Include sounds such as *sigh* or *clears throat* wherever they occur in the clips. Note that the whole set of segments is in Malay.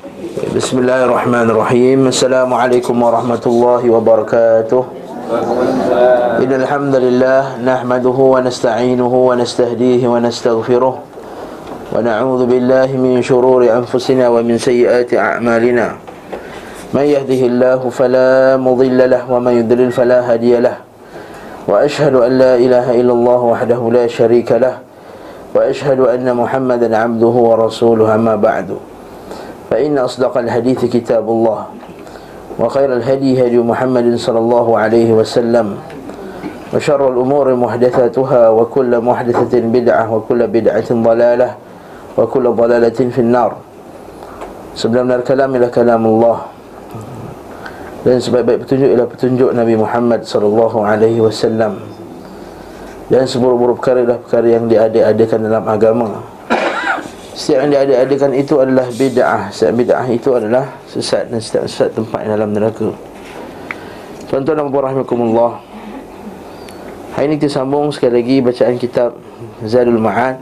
بسم الله الرحمن الرحيم السلام عليكم ورحمة الله وبركاته إن الحمد لله نحمده ونستعينه ونستهديه ونستغفره ونعوذ بالله من شرور أنفسنا ومن سيئات أعمالنا من يهده الله فلا مضل له ومن يضلل فلا هادي له وأشهد أن لا إله إلا الله وحده لا شريك له وأشهد أن محمدا عبده ورسوله أما بعد فإن أصدق الحديث كتاب الله وخير الهدي هدي محمد صلى الله عليه وسلم وشر الأمور محدثاتها وكل محدثة بدعة وكل بدعة ضلالة وكل ضلالة في النار سبنا الكلام إلى كلام الله dan sebaik-baik petunjuk ialah petunjuk Nabi Muhammad sallallahu alaihi wasallam. Dan seburuk-buruk perkara ialah perkara yang diadakan dalam agama. Setiap yang diada-adakan itu adalah bid'ah. Setiap bid'ah itu adalah sesat Dan setiap sesat tempat dalam neraka. Tuan-tuan dan puan rahmatullah Hari ini kita sambung sekali lagi bacaan kitab Zadul Ma'ad.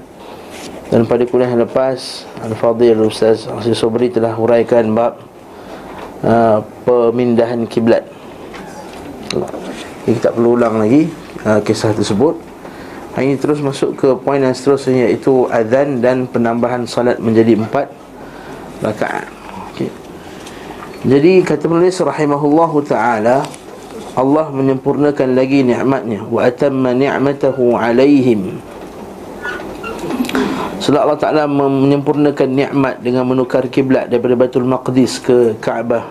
Dan pada kuliah yang lepas Al-Fadhil Ustaz Asyid Sobri telah huraikan bab uh, Pemindahan kiblat. Ini kita perlu ulang lagi uh, Kisah tersebut ini terus masuk ke poin yang seterusnya Iaitu azan dan penambahan salat menjadi empat rakaat. Okay. Jadi kata penulis rahimahullahu ta'ala Allah menyempurnakan lagi nikmatnya. Wa atamma ni'matahu alaihim. Setelah Allah Ta'ala menyempurnakan nikmat Dengan menukar kiblat daripada Batul Maqdis ke Kaabah.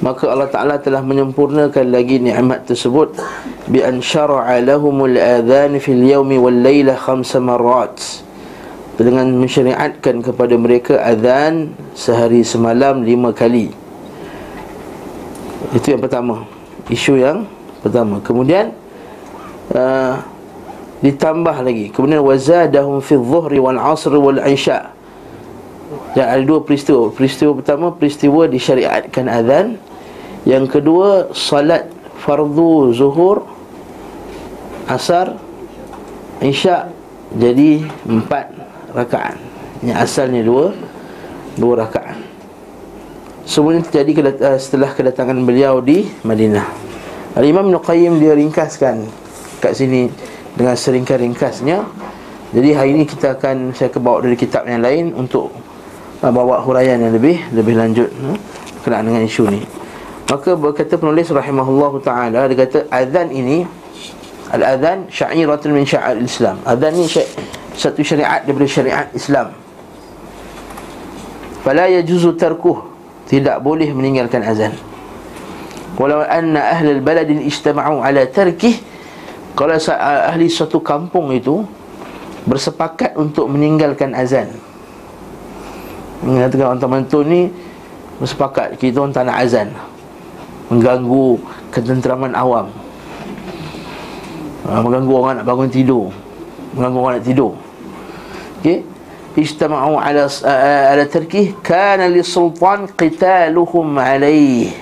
Maka Allah Ta'ala telah menyempurnakan lagi nikmat tersebut Syara'a lahumul adhan fil yawmi wal layla khamsa marat Dengan mensyariatkan kepada mereka adhan sehari semalam lima kali. Itu yang pertama. Isu yang pertama. Kemudian uh, Ditambah lagi. Kemudian wazadahum fi dhuhri wal asr wal isya. Dan ada dua peristiwa. Peristiwa pertama Peristiwa disyariatkan adhan. Yang kedua Salat fardu zuhur Asar Isya Jadi empat rakaat. Yang asalnya dua Dua rakaat. Semuanya terjadi setelah kedatangan beliau di Madinah. Al-Imam Nuqayyim dia ringkaskan Kat sini dengan seringkas-ringkasnya Jadi hari ini kita akan Saya kebawa dari kitab yang lain Untuk uh, bawa huraian yang lebih Lebih lanjut uh, Kenaan dengan isu ni. Maka berkata penulis rahimahullah ta'ala Dia kata azan ini Al-adhan sya'iratun min sya'al Islam. Azan ni sy- satu syariat daripada syariat Islam. Fala yajuzu tarkuh. Tidak boleh meninggalkan azan. Walau anna ahli al-baladin istama'u ala tarkih Kalau ahli suatu kampung itu Bersepakat untuk meninggalkan azan. Mengatakan orang teman-teman ni Bersepakat kita orang tak nak azan. Mengganggu ketenteraman awam ha, Mengganggu orang nak bangun tidur. Mengganggu orang nak tidur. Okey? Ijtama'u ala, ala tarkih Kana li sultan qitaluhum alaih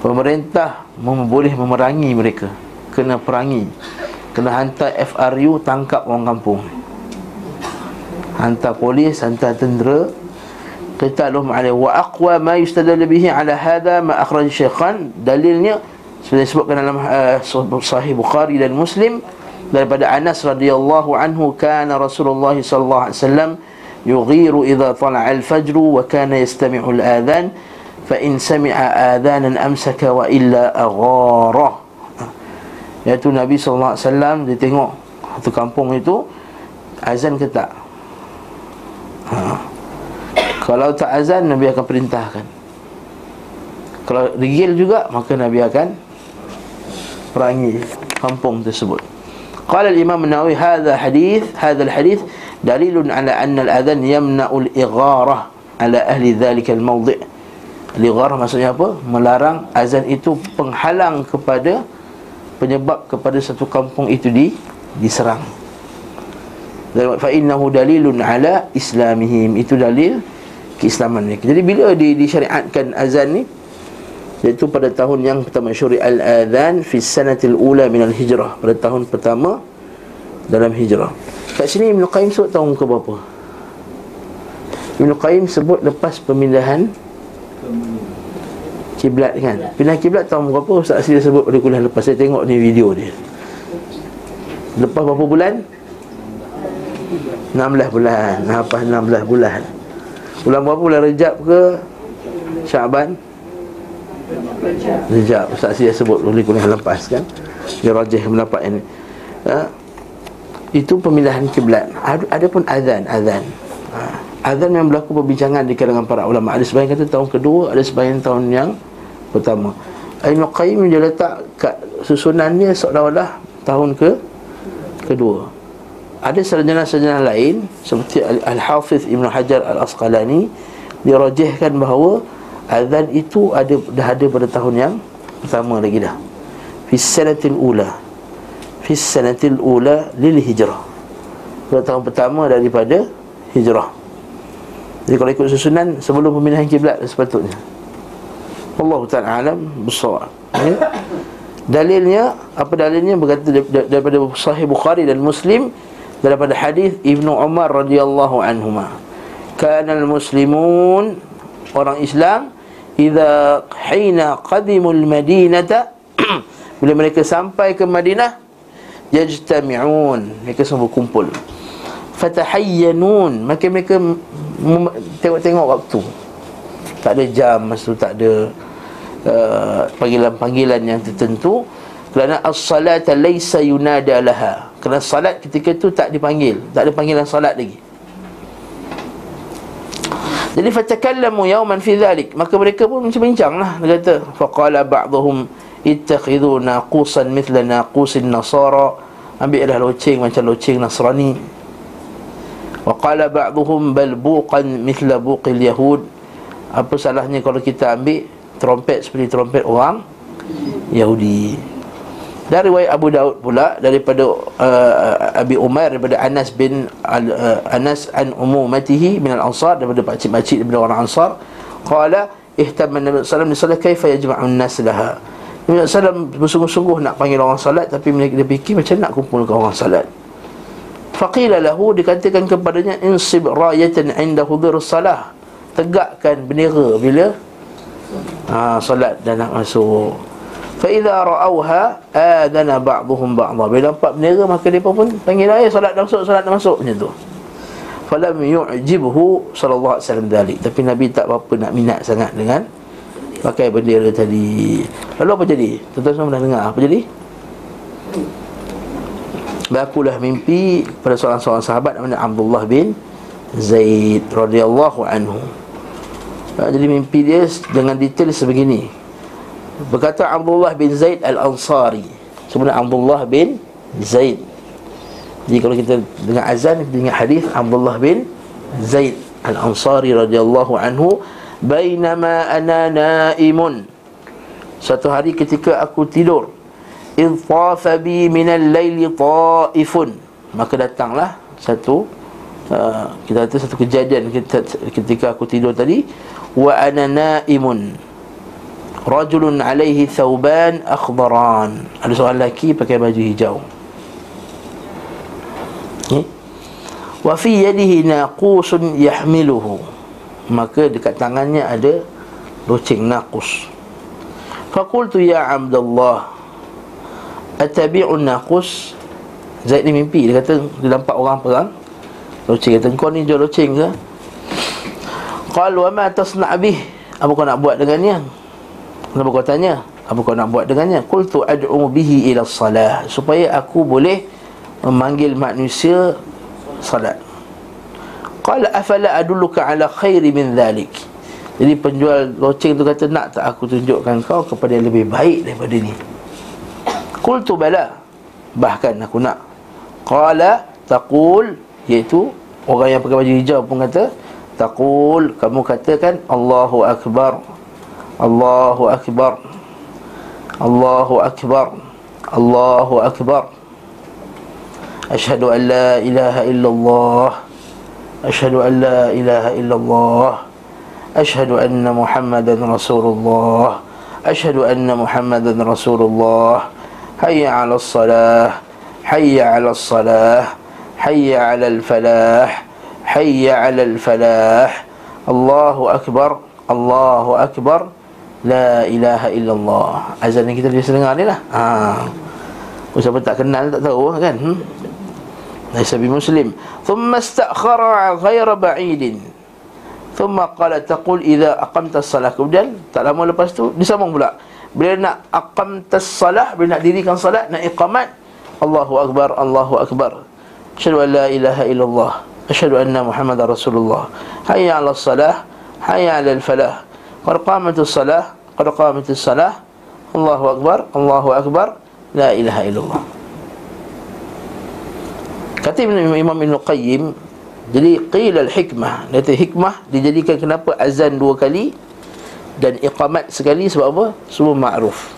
Pemerintah boleh memerangi mereka. Kena perangi. Kena hantar FRU tangkap orang kampung. Hantar polis, hantar tentera Qitaluhum alaih Wa aqwa ma yustadal bihi ala hadha Ma akhraj syekhan Dalilnya sebenarnya disebutkan dalam uh, sahih Bukhari dan Muslim daripada Anas radhiyallahu anhu kana Rasulullah sallallahu alaihi wasallam yughiru idza tala'a al-fajr wa kana yastami'u al-adhan fa in sami'a adhanan amsaka wa illa aghara. Iaitu Nabi sallallahu alaihi wasallam dia tengok satu kampung itu azan ke tak? Ha. kalau tak azan Nabi akan perintahkan. Kalau degil juga maka Nabi akan Perangi Kampung tersebut. Qala al-imam Nawawi Hadha hadith Hadha al-hadith Dalilun ala anna al-adhan Yamna'ul igharah Ala ahli dhalika al-mawdi' Ligharah maksudnya apa? Melarang azan itu penghalang kepada Penyebab kepada satu kampung itu di diserang. Fa innahu dalilun ala islamihim. Itu dalil keislaman mereka. Jadi bila di, disyariatkan azan ni Iaitu pada tahun yang pertama Syuri al-adhan Fi sanatil ula minal hijrah. Pada tahun pertama Dalam hijrah. Kat sini Ibn Qayyim sebut tahun ke berapa? Ibn Qayyim sebut lepas pemindahan kiblat kan? Pindah kiblat tahun berapa? Ustaz Asli sebut pada kuliah lepas. Saya tengok ni video dia. Lepas berapa bulan? 16 bulan. Lepas 16 bulan. Bulan berapa? Bulan Rejab ke? Syaban Rejab. Ustaz Asli sebut pada kuliah lepas kan? Dia rajih mendapat ini. Ha? Itu pemindahan kiblat. Ada, ada pun azan Azan. Ha. Azan yang berlaku perbincangan di kalangan para ulama. Ada sebagian kata tahun kedua Ada sebagian tahun yang pertama. Ibn Qayyim dia letak kat susunannya seolah-olah tahun ke kedua. Ada sarjana-sarjana lain Seperti Al-Hafiz Ibn Hajar Al-Asqalani Dia rajihkan bahawa Azan itu ada dah ada pada tahun yang pertama lagi dah Fis sanatil ula Fis sanatil ula lil hijrah Pada tahun pertama daripada hijrah jadi kalau ikut susunan sebelum pemindahan kiblat sepatutnya. Allah Taala alam besar. Ya? Dalilnya apa dalilnya berkata daripada Sahih Bukhari dan Muslim daripada hadis Ibnu Umar radhiyallahu anhuma. Kana al-muslimun orang Islam idza hina qadimul madinata *clears throat* bila mereka sampai ke Madinah yajtami'un mereka semua berkumpul. Fatahayyanun maka mereka tengok-tengok waktu. Tak ada jam masa tu tak ada uh, panggilan-panggilan yang tertentu. Kerana as-salata laysa yunada laha. Kerana salat ketika tu tak dipanggil. Tak ada panggilan salat lagi jadi fatakallamu yawman fi dhalik maka mereka pun macam bincanglah dia kata faqala ba'dhum ittakhidhu naqusan mithla naqusin nasara ambillah loceng macam loceng nasrani Wa qala ba'dhum bal buqan mithla buqil yahud. Apa salahnya kalau kita ambil trompet seperti trompet orang Yahudi. Dari riwayat Abu Daud pula daripada uh, Abi Umar daripada Anas bin uh, Anas an umumatihi min al-Ansar daripada pakcik-pakcik daripada orang Ansar qala ihtamma Nabi sallallahu alaihi wasallam kaifa yajma'u an-nas laha. Nabi sallallahu bersungguh-sungguh nak panggil orang salat tapi dia fikir macam nak kumpulkan orang salat. Faqila lahu dikatakan kepadanya insib rayatan inda hudur salah. Tegakkan bendera bila ha, solat dan nak masuk. Fa idza ra'awha adana ba'dhum ba'dha. Bila nampak bendera maka depa pun panggil ayah solat dah masuk solat dah masuk macam tu. Falam yu'jibhu sallallahu alaihi wasallam dalik. Tapi Nabi tak apa nak minat sangat dengan pakai bendera tadi. Lalu apa jadi? Tuan-tuan semua dah dengar apa jadi? Berlakulah mimpi pada seorang seorang sahabat namanya Abdullah bin Zaid radhiyallahu anhu. Jadi mimpi dia dengan detail sebegini. Berkata Abdullah bin Zaid Al-Ansari. Sebenarnya Abdullah bin Zaid. Jadi kalau kita dengar azan kita dengar hadis Abdullah bin Zaid Al-Ansari radhiyallahu anhu, "Bainama ana naimun." Satu hari ketika aku tidur, idhafa bi min al-laili ta'ifun maka datanglah satu uh, kita kata satu kejadian kita, ketika aku tidur tadi wa ana naimun rajulun alaihi thawban akhdaran. Ada seorang lelaki pakai baju hijau. Wa fi yadihi naqusun yahmiluhu. Maka dekat tangannya ada loceng naqus faqultu ya abdullah Atabi'un naqus Zaid ni mimpi Dia kata Dia nampak orang perang. Loceng kata Kau ni jual loceng ke? Qal wa ma tasna' bih. Apa kau nak buat dengannya Kenapa kau tanya Apa kau nak buat dengannya? Qultu ad'u bihi ila salah. Supaya aku boleh Memanggil manusia Salat. Qala afala adulluka ala khairi min dhalik. Jadi penjual loceng tu kata Nak tak aku tunjukkan kau kepada yang lebih baik daripada ni? Qultu bala. Bahkan aku nak. Qala taqul. Iaitu Orang yang pakai baju hijau pun kata Taqul. Kamu katakan Allahu Akbar الله أكبر. الله أكبر. الله أكبر. أشهد أن لا إله إلا الله. أشهد أن لا إله إلا الله. أشهد أن محمدا رسول الله. أشهد أن محمدا رسول الله. حي على الصلاة. حي على الصلاة. حي على الفلاح. حي على الفلاح. الله أكبر. الله أكبر. La ilaha illallah. Azan yang kita biasa dengar ni lah. Ha. Siapa tak kenal tak tahu kan hmm? Naisa bi muslim. Thumma istakhara ghaira ba'idin. Thumma qala taqul idha aqamta salah Kemudian tak lama lepas tu disambung pula. Bila nak aqamta salah Bila nak dirikan salat Nak iqamat Allahu Akbar Allahu Akbar. Asyadu an la ilaha illallah. Asyadu anna Muhammad Rasulullah. Hayya ala salah Hayya ala al-falah Qad qamatus salah Qad qamatus salah. Allahu Akbar Allahu Akbar. La ilaha illallah. Kata Imam Ibn Qayyim Jadi qila al-hikmah. Kata hikmah dijadikan kenapa azan dua kali Dan iqamat sekali sebab apa? Semua ma'ruf.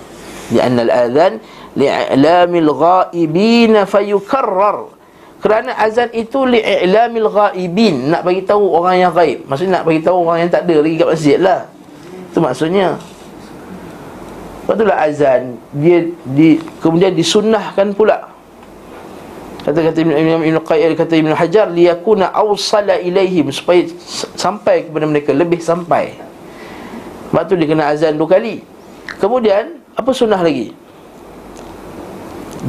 Lianna al-adhan Li'a'lamil ghaibina fayukarrar. Kerana azan itu li'a'lamil ghaibin. Nak bagi tahu orang yang gaib Maksudnya nak bagi tahu orang yang tak ada lagi kat masjid lah itu maksudnya. Lepas itulah azan Dia di, kemudian disunnahkan pula. Kata-kata Ibn, Qayyim Kata Ibn Hajar Liyakuna awsala ilaihim Supaya sampai kepada mereka Lebih sampai. Sebab tu dia kena azan dua kali. Kemudian Apa sunnah lagi?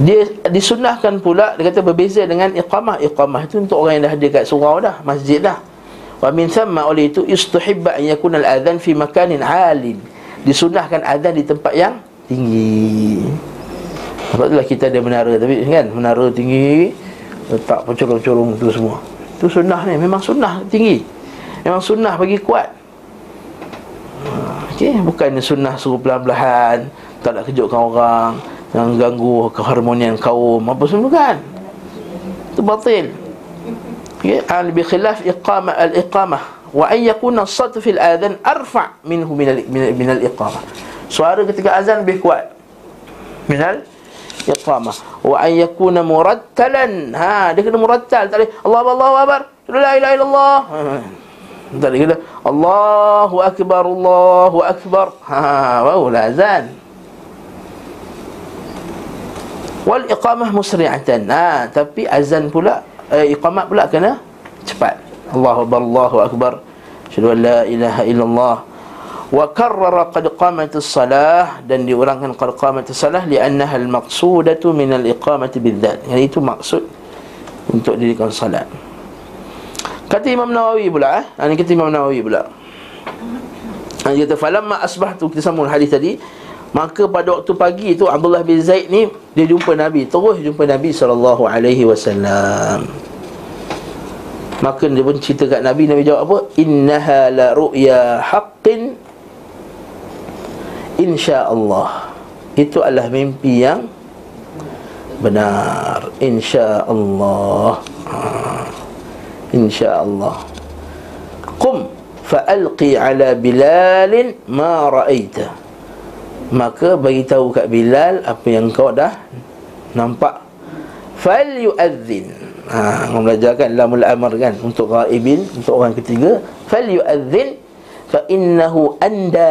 Dia disunahkan pula dia kata berbeza dengan iqamah. Iqamah itu untuk orang yang dah ada kat surau dah masjid dah Wa min thamma oleh itu istuhibba an yakuna al-adhan fi makanin 'alin. Disunahkan azan di tempat yang tinggi. Sebab itulah kita ada menara tapi kan menara tinggi letak pencorong-corong tu semua. Tu sunnah ni memang sunnah tinggi. Memang sunnah bagi kuat. Okey, bukan sunnah suruh pelan-pelan, tak nak kejutkan orang, yang ganggu keharmonian kaum apa semua kan. Itu batil يعني بخلاف إقامة الإقامة. وأن يكون الصوت في الآذان أرفع منه من من الإقامة. سؤال ketika أذان بكوا من الإقامة. وأن يكون مرتلا. ها لكن مرتل. تعالي الله الله أكبر. لا إله إلا الله. تعالي كده الله أكبر الله أكبر. ها وهو الأذان والإقامة مسرعة ها تبي أذان pula eh, iqamat pula kena cepat. Allahu akbar Allahu akbar. Syadu la ilaha illallah. Wa karrara qad qamatis salah dan diurangkan qad qamatis salah li'annaha al-maqsudatu min al-iqamati bidzat yang itu maksud untuk dirikan salat kata Imam Nawawi pula eh? Ini kata Imam Nawawi pula. Dia kata falamma asbahtu kita sambung hadis tadi Maka pada waktu pagi tu Abdullah bin Zaid ni Dia jumpa Nabi. Terus jumpa Nabi SAW Maka dia pun cerita kat Nabi. Nabi jawab apa? Innaha la ru'ya haqqin InsyaAllah. Itu adalah mimpi yang Benar. InsyaAllah. Ha. InsyaAllah. Qum Fa'alqi ala Bilalin Ma ra'aita maka bagi tahu kat Bilal apa yang kau dah nampak. Fal yu'adzin. Ha orang belajar kan lamul amr kan untuk ghaibin untuk orang ketiga. Fal yu'adzin fa innahu anda.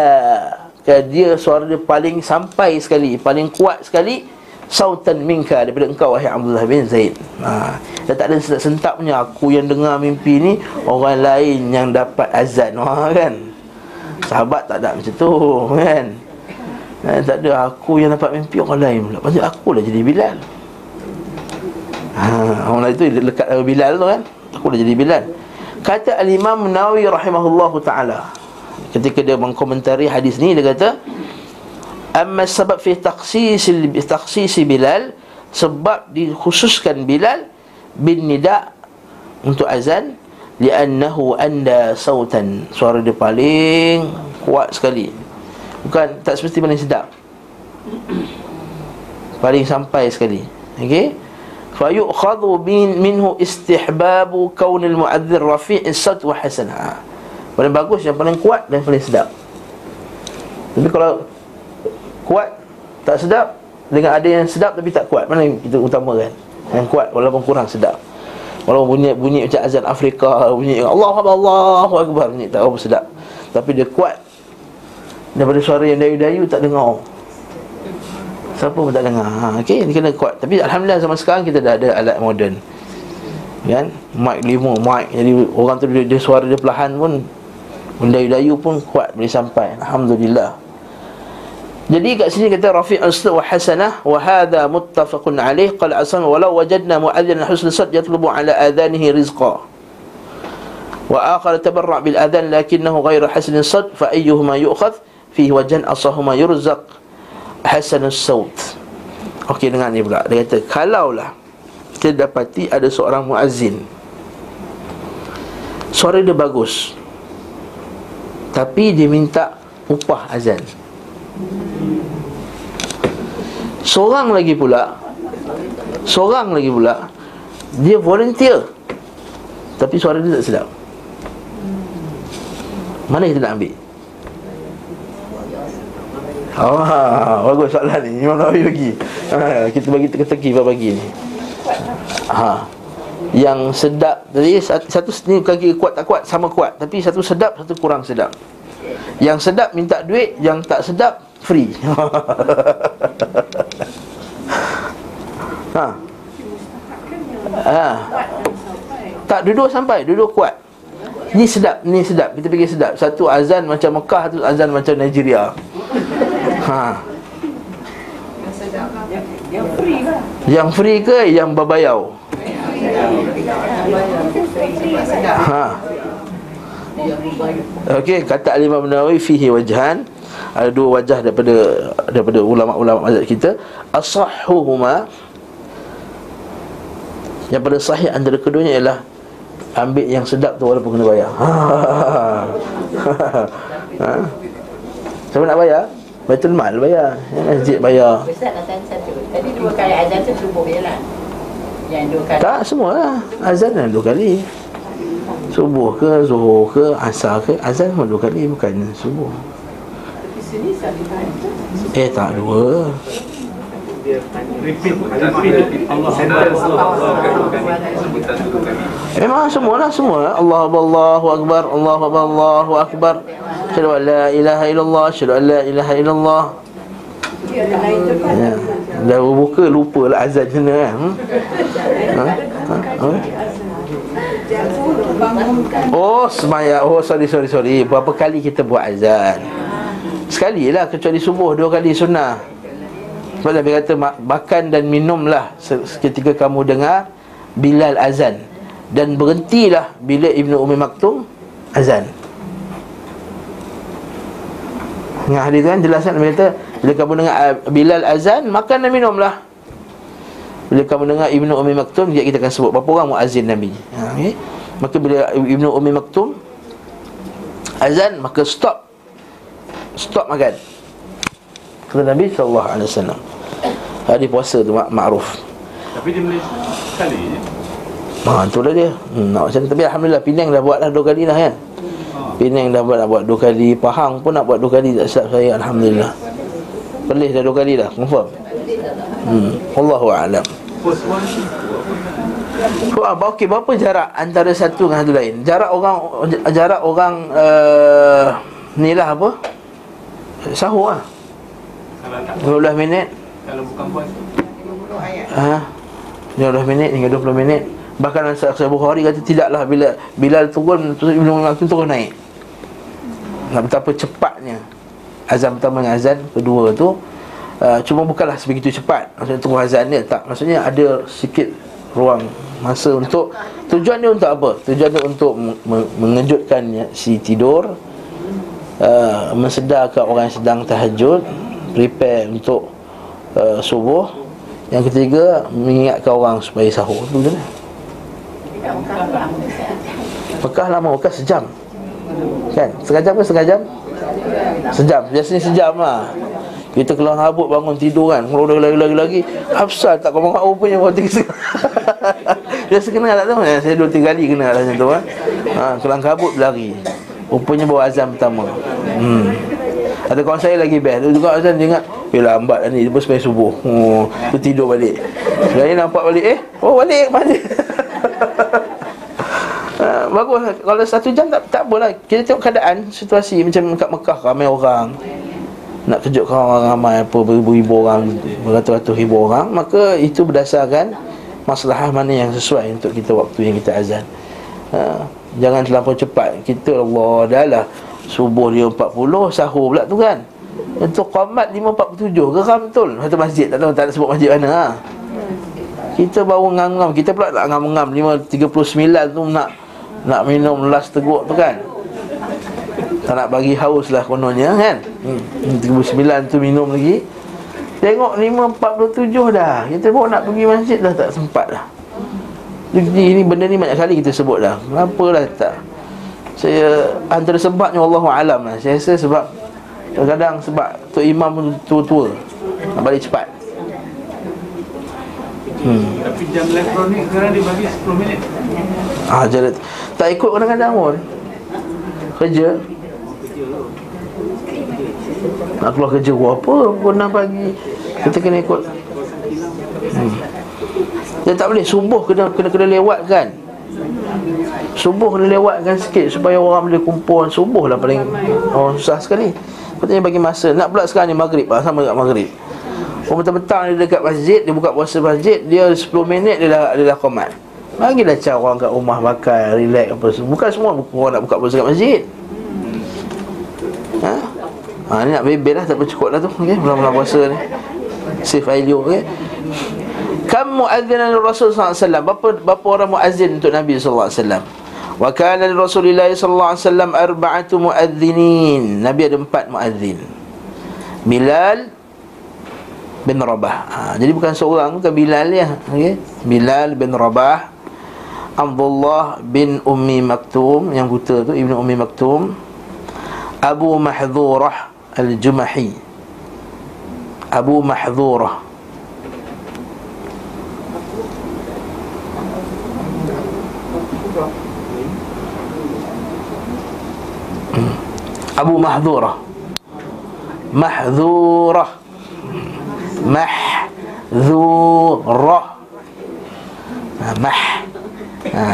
Ke dia suara dia paling sampai sekali paling kuat sekali sautan minka daripada engkau wahai Abdullah bin Zaid. Ha dia tak ada sentak punya aku yang dengar mimpi ni orang lain yang dapat azan. Ha kan? Sahabat tak ada macam tu kan Eh, tak ada aku yang dapat mimpi orang lain pula. Pasal aku lah jadi Bilal. Ha, orang lain tu lekat dengan Bilal tu kan. Aku dah jadi Bilal. Kata Al-Imam Nawawi rahimahullahu taala ketika dia mengkomentari hadis ni dia kata amma sebab fi takhsis takhsis Bilal sebab dikhususkan Bilal bin nida untuk azan li'annahu anda sautan suara dia paling kuat sekali Bukan tak semesti paling sedap Paling sampai sekali Okey fa yu'khadhu min minhu istihbabu kaun al-mu'adzir rafi' as-sat wa hasan. Ha. Paling bagus yang paling kuat dan paling sedap. Tapi kalau kuat tak sedap dengan ada yang sedap tapi tak kuat, mana yang kita utamakan? Yang kuat walaupun kurang sedap. Walaupun bunyi bunyi macam azan Afrika, bunyi Allahu akbar Allahu akbar bunyi tak apa sedap. Tapi dia kuat Daripada suara yang dayu-dayu tak dengar. Siapa pun tak dengar. Ha, Okay, ini kena kuat. Tapi Alhamdulillah zaman sekarang kita dah ada alat moden. Kan, mic lima, mic. Jadi orang tu dia, dia suara dia perlahan pun Mendayu-dayu pun kuat boleh sampai. Alhamdulillah. Jadi kat sini kata Rafi' al-Sud wa hasanah wa hadha muttafaqun alaih qala asam walau wajadna mu'adhdhin husn sad yatlubu ala adhanihi rizqa. Wa akhar tabarra' bil adhan lakinnahu ghayra hasan sad fa ayyuhuma yu'khadh fihi wajan asahuma yurzaq hasan as-saut okey dengar ni pula. Dia kata kalaulah kita dapati ada seorang muazzin. Suara dia bagus. Tapi dia minta upah azan. Seorang lagi pula Seorang lagi pula Dia volunteer. Tapi suara dia tak sedap. Mana kita nak ambil? Oh, bagus soalan ni Imam Nawawi bagi ha, Kita bagi teka-teki bagi ni ha. Yang sedap Jadi satu ni kaki kuat tak kuat Sama kuat Tapi satu sedap Satu kurang sedap Yang sedap minta duit Yang tak sedap Free *laughs* Ha. Ha. Tak duduk sampai, duduk kuat. Ni sedap, ni sedap. Kita pergi sedap. Satu azan macam Mekah, satu azan macam Nigeria. Ha. Yang free ke? Yang free ke yang berbayau? Ha. Okey, kata Imam Nawawi fihi wajhan ada dua wajah daripada daripada ulama-ulama mazhab kita asahhuhuma yang pada sahih antara keduanya ialah Ambil yang sedap tu walaupun kena bayar ha? *laughs* Siapa nak bayar? Baitul Mal bayar. Masjid bayar. Ustaz nak tanya satu. Tadi dua kali azan tu subuh je lah. Yang dua kali. Tak semua lah. Azan lah dua kali. Subuh ke, zuhur ke, asar ke. Azan pun dua kali bukan subuh. Eh tak dua Memang semua lah semua Allah Allahu Akbar Allah Allahu Akbar Syadu an la ilaha illallah Syadu an la ilaha illallah ya. Dah buka lupa lah azan kan hmm? ha? Ha? Ha? Oh semaya Oh sorry sorry sorry Berapa kali kita buat azan Sekali lah kecuali subuh Dua kali sunnah sebab Nabi kata makan dan minumlah ketika kamu dengar Bilal azan dan berhentilah bila Ibnu Umi Maktum azan. Yang hadis kan jelas kan Nabi kata bila kamu dengar uh, Bilal azan makan dan minumlah. Bila kamu dengar Ibnu Umi Maktum dia kita akan sebut berapa orang muazin Nabi. Ha, okay? Maka bila Ibnu Umi Maktum azan maka stop stop makan. Kata Nabi sallallahu alaihi wasallam. Hari puasa tu mak makruf. Tapi di Malaysia sekali je. Ha, tu lah dia. Hmm, nak macam tapi alhamdulillah Penang dah buat dah dua kali dah kan. Ha. Penang dah buat nak buat dua kali, Pahang pun nak buat dua kali tak silap saya alhamdulillah. Perlis dah dua kali dah, confirm. Hmm, Allahu a'lam. Oh, apa okey berapa jarak antara satu dengan satu lain? Jarak orang jarak orang uh, ni lah apa? Sahur ah. 15 minit kalau bukan puasa 50 ayat ha 15 minit hingga 20 minit Bahkan Sahih Bukhari kata tidaklah bila Bilal turun terus Ibnu Umar turun naik. Nak betapa cepatnya azan pertama dengan azan kedua tu uh, cuma bukanlah sebegitu cepat. Maksudnya tunggu azan dia tak. Maksudnya ada sikit ruang masa untuk tujuan dia untuk apa? Tujuan dia untuk mengejutkan si tidur uh, mensedarkan orang yang sedang tahajud prepare untuk uh, subuh. Yang ketiga Mengingatkan orang supaya sahur. Je lah Mekah lama, Mekah sejam. Kan? Setengah jam ke setengah jam? Sejam, biasanya sejam lah. Kita keluar habuk bangun tidur kan. Kalau dah lagi-lagi Hafsal tak kau mahu punya Waktu tiga *laughs* Biasa kena tak tahu. Saya dua tiga kali kena lah macam tu kan ha, Kelang kabut berlari Rupanya bawa azam pertama. Hmm ada kawan saya lagi best. Dia juga azan dia ingat Eh lambat lah ni Dia pun sampai subuh. Oh, Tu tidur balik. Saya nampak balik Eh Oh balik Balik. Uh, *laughs* Bagus. Kalau satu jam tak, tak apalah. Kita tengok keadaan Situasi macam kat Mekah Ramai orang. Nak kejutkan orang ramai Apa beribu-ribu orang Beratus-ratus ribu orang Maka itu berdasarkan Masalah mana yang sesuai Untuk kita waktu yang kita azan. Uh, Jangan terlampau cepat. Kita Allah dah lah Subuh 5.40 Sahur pula tu kan. Itu qamat 5.47 Geram betul. Satu masjid Tak tahu tak nak sebut masjid mana ha? Kita baru ngam-ngam Kita pula nak ngam-ngam. 5.39 tu nak Nak minum last teguk tu kan. Tak nak bagi haus lah kononnya kan. Hmm. 39 tu minum lagi. Tengok 5.47 dah. Kita baru nak pergi masjid dah tak sempat dah. Jadi ini benda ni banyak kali kita sebut dah. Kenapa lah tak saya antara sebabnya Allah alam lah. Saya rasa sebab kadang-kadang sebab tu imam tua-tua nak balik cepat. Hmm. Tapi jam elektronik sekarang dia bagi 10 minit. Ah, jadi tak ikut kadang-kadang pun. Kerja. Nak keluar kerja buat apa? Pernah pagi kita kena ikut. Hmm. Dia tak boleh subuh kena kena kena lewat kan. Subuh lewatkan sikit Supaya orang boleh kumpul. Subuh lah paling Orang susah sekali. Katanya bagi masa. Nak pula sekarang ni maghrib. Lah Sama dengan maghrib. Orang petang-petang dia dekat masjid Dia buka puasa masjid Dia 10 minit dia dah, dia dah komat. Bagilah cara orang kat rumah makan Relax apa semua. Bukan semua orang nak buka puasa kat masjid. Ha? Ha, ni nak bebel lah Tak cukup lah tu. Okay? Bulan-bulan puasa ni. Save Ailio okay? Kam muazzinan Rasul wasallam? Berapa berapa orang muazzin untuk Nabi sallallahu wasallam? Wa kana Rasulullah sallallahu alaihi wasallam arba'atu muazzinin. Nabi ada empat muazzin. Bilal bin Rabah. Ha, jadi bukan seorang, bukan Bilal ya. Okay? Bilal bin Rabah. Abdullah bin Ummi Maktum yang buta tu Ibnu Ummi Maktum. Abu Mahdhurah Al-Jumahi. Abu Mahdhurah Abu Mahdhurah. Mahdhurah. Mahdhurah. Ha, Mah. Ha.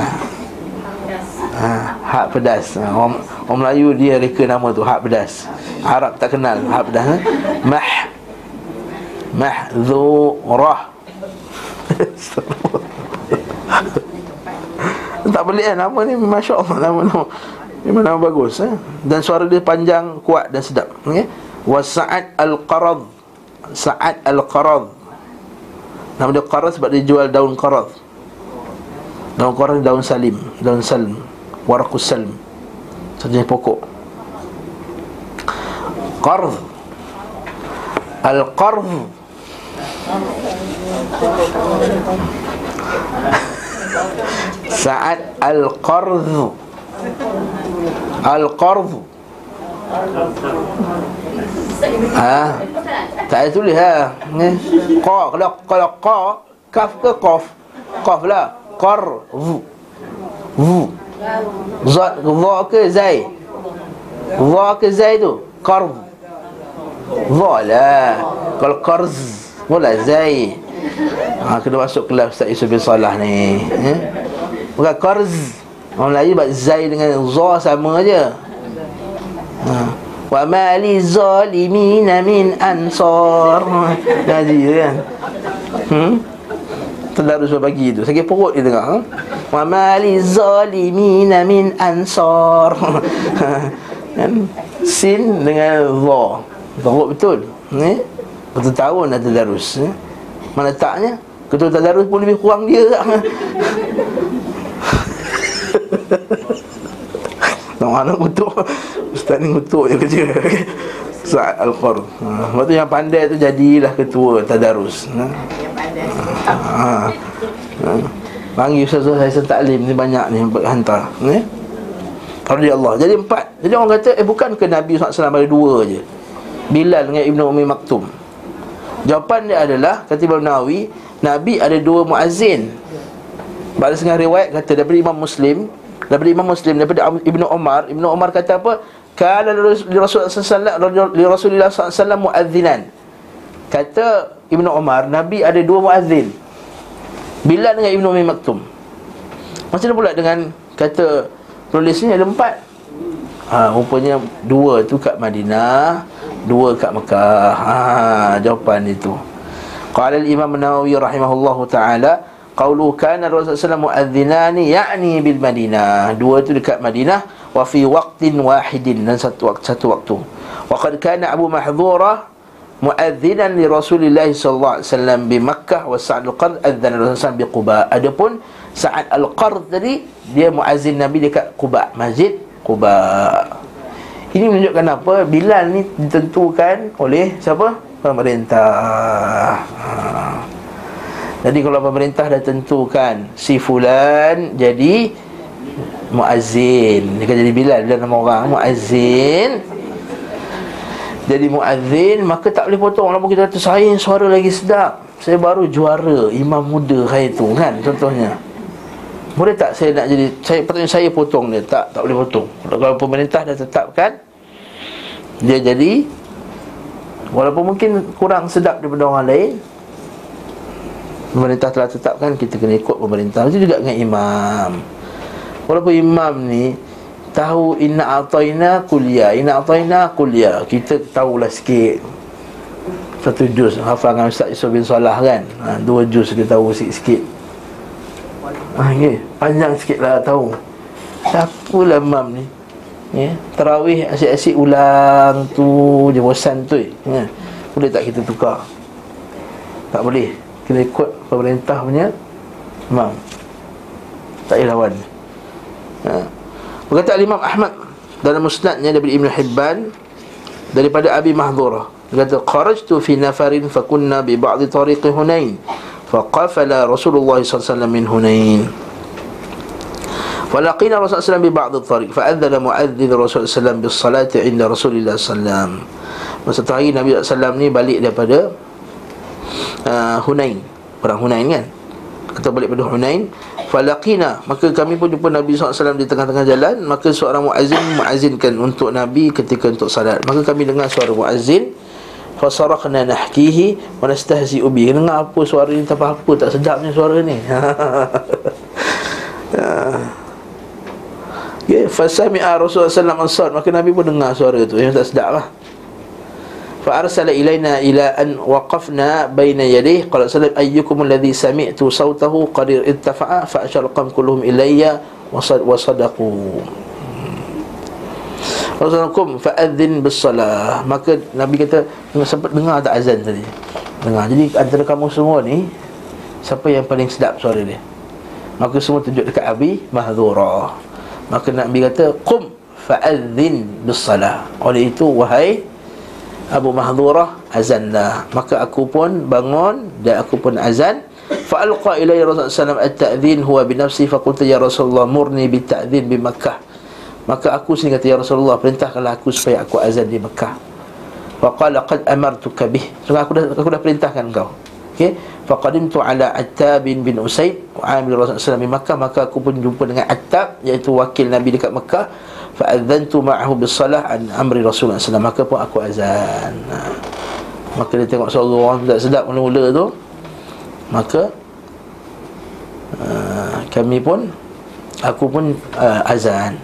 Ha, hak pedas. Ha, orang, orang Melayu dia reka nama tu Hak pedas. Arab tak kenal Hak pedas ha? Mah. Mahdhurah. *laughs* Tak boleh kan nama ni Masya Allah nama, nama. Memang nama bagus eh? Dan suara dia panjang, kuat dan sedap okay? Wa Sa'ad Al-Qarad. Sa'ad Al-Qarad. Nama dia Qarad sebab dia jual daun Qarad. Daun Qarad daun Salim Daun Salm Warakus Salm. Satu pokok. Qarad Al-Qarad *laughs* Sa'ad Al-Qarad Al-Qardh Ha Tak ada tulis ha Ni Qa Kalau Kalau Qa Kaf ke Qaf Qaf lah Qar Vu Vu Zat Dha ke Zai Dha ke Zai tu Qardh Dha lah Kalau Qarz Mula Zai Ha kena masuk kelas Ustaz Yusuf bin Salah ni eh? Bukan Qarz Orang Melayu buat zai dengan za sama aja. Ha. Wa ma li zalimin min ansar. Ngaji kan. Hmm? Terdarus berbagi tu. Sakit perut dia tengok. Ha? Wa ma li zalimin min ansar. *laughs* kan? Sin dengan za. Teruk betul. Ni. Betul tahun dah terdarus. Eh? Mana taknya? Ketua tadarus pun lebih kurang dia *laughs* Nak mana kutuk? Ustaz ni kutuk je kerja. Sa'ad Al-Qur. Ha. Lepas tu yang pandai tu jadilah ketua Tadarus. Ha. Ha. Ha. Panggil Ustaz Zuhai Hasan Taklim ni banyak ni Hantar. Ni. Radi Allah Jadi empat. Jadi orang kata Eh bukan ke Nabi SAW ada dua je? Bilal dengan Ibnu Umi Maktum. Jawapan dia adalah Kata Ibn Nawawi Nabi ada dua muazzin. Pada setengah riwayat kata Daripada Imam Muslim daripada Imam Muslim daripada Ibnu Umar Ibnu Umar kata apa? Kana Rasulullah sallallahu alaihi Rasulullah sallallahu muazzinan kata Ibnu Umar Nabi ada dua muazzin Bilal dengan Ibnu Umi Maktum. Macam mana pula dengan kata penulis ni ada empat. Ha, rupanya dua tu kat Madinah dua kat Mekah. Ha, jawapan itu qala al-imam Nawawi rahimahullahu taala Qaulu kana Rasulullah muadzinani ya'ni bil Madinah. Dua itu dekat Madinah wa fi waqtin wahidin dan satu waktu satu waktu. Wa qad kana Abu Mahdhura muadzinan li Rasulillah sallallahu alaihi wasallam di Makkah wa Sa'd al-Qard adzan Rasulullah bi Quba. Adapun Sa'ad al-Qard tadi dia muazzin Nabi dekat Quba Masjid Quba. Ini menunjukkan apa? Bilal ni ditentukan oleh siapa? Pemerintah. Ha. Jadi kalau pemerintah dah tentukan si fulan jadi muazzin. Dia kan jadi Bilal dia nama orang muazzin. Jadi muazzin maka tak boleh potong walaupun kita kata saya suara lagi sedap. Saya baru juara imam muda hari tu. Kan contohnya. Boleh tak saya nak jadi saya patutnya saya potong dia? Tak tak boleh potong. Kalau pemerintah dah tetapkan dia jadi walaupun mungkin kurang sedap daripada orang lain pemerintah telah tetapkan kita kena ikut pemerintah. Itu juga dengan imam. Walaupun imam ni tahu inna ataina kuliah inna ataina kuliah kita tahulah sikit. Satu juz. Hafal dengan Ustaz Yusuf bin Salah kan? Ha, dua juz dia tahu sikit-sikit. Ha, okay. panjang sikit lah tahu. Siapa lah mam ni? Ya? terawih asyik-asyik ulang tu je bosan tu ya? boleh tak kita tukar? Tak boleh kena ikut pemerintah punya mam tak payah lawan ha. Berkata Imam Ahmad dalam musnadnya daripada Ibn Hibban daripada Abi Mahdhurah kata kharajtu fi nafarin fakunna bi ba'd tariq Hunain faqafala Rasulullah sallallahu min Hunain فلقينا الرسول صلى الله عليه وسلم ببعض الطريق فأذن مؤذن الرسول صلى الله عليه وسلم بالصلاة عند رسول الله صلى الله عليه وسلم Masa tu hari Nabi SAW ni balik daripada uh, Hunain. Perang Hunain kan? Kata balik pada Hunain Falaqina. Maka kami pun jumpa Nabi SAW di tengah-tengah jalan. Maka seorang muazzin muazzinkan untuk Nabi ketika untuk salat. Maka kami dengar suara muazzin Fasarakna nahkihi Wa nastahzi ubi Dengar apa suara ni tak apa Tak sedapnya suara ni. *laughs* Ya, fasami'a Rasulullah wasallam Maka Nabi pun dengar suara tu. Yang tak sedap lah فأرسل ilaina إلى an وقفنا بين يديه Qala صلى ayyukum أيكم الذي سمعت صوته قد ارتفع فأشار القوم كلهم إلي وصدقوا Assalamualaikum fa'adhin bisalah. Maka Nabi kata sempat dengar tak azan tadi? Dengar. Jadi antara kamu semua ni siapa yang paling sedap suara dia? Maka semua tunjuk dekat Abi Mahdhura. Maka Nabi kata qum fa'adhin bisalah. Oleh itu wahai Abu Mahdhurah azanlah maka aku pun bangun dan aku pun azan. Fa alqa ilayya rasulullah sallallahu at-ta'dhin huwa bi nafsi. Fa qultu ya rasulullah murni bi ta'dhin bi makkah. Maka aku sini kata ya rasulullah perintahkanlah aku supaya aku azan di Mekah fa qala qad amartuka bih. So aku dah aku dah perintahkan kau. Okey? Fa qadimtu ala attab bin usaid amil rasulullah sallallahu alaihi Makkah. Maka aku pun jumpa dengan attab iaitu wakil nabi dekat Mekah Fa'adzantu ma'ahu bisalah an amri Rasulullah SAW Maka pun aku azan. Ha. Maka dia tengok suara orang tak sedap mula-mula tu. Maka uh, Kami pun Aku pun uh, azan.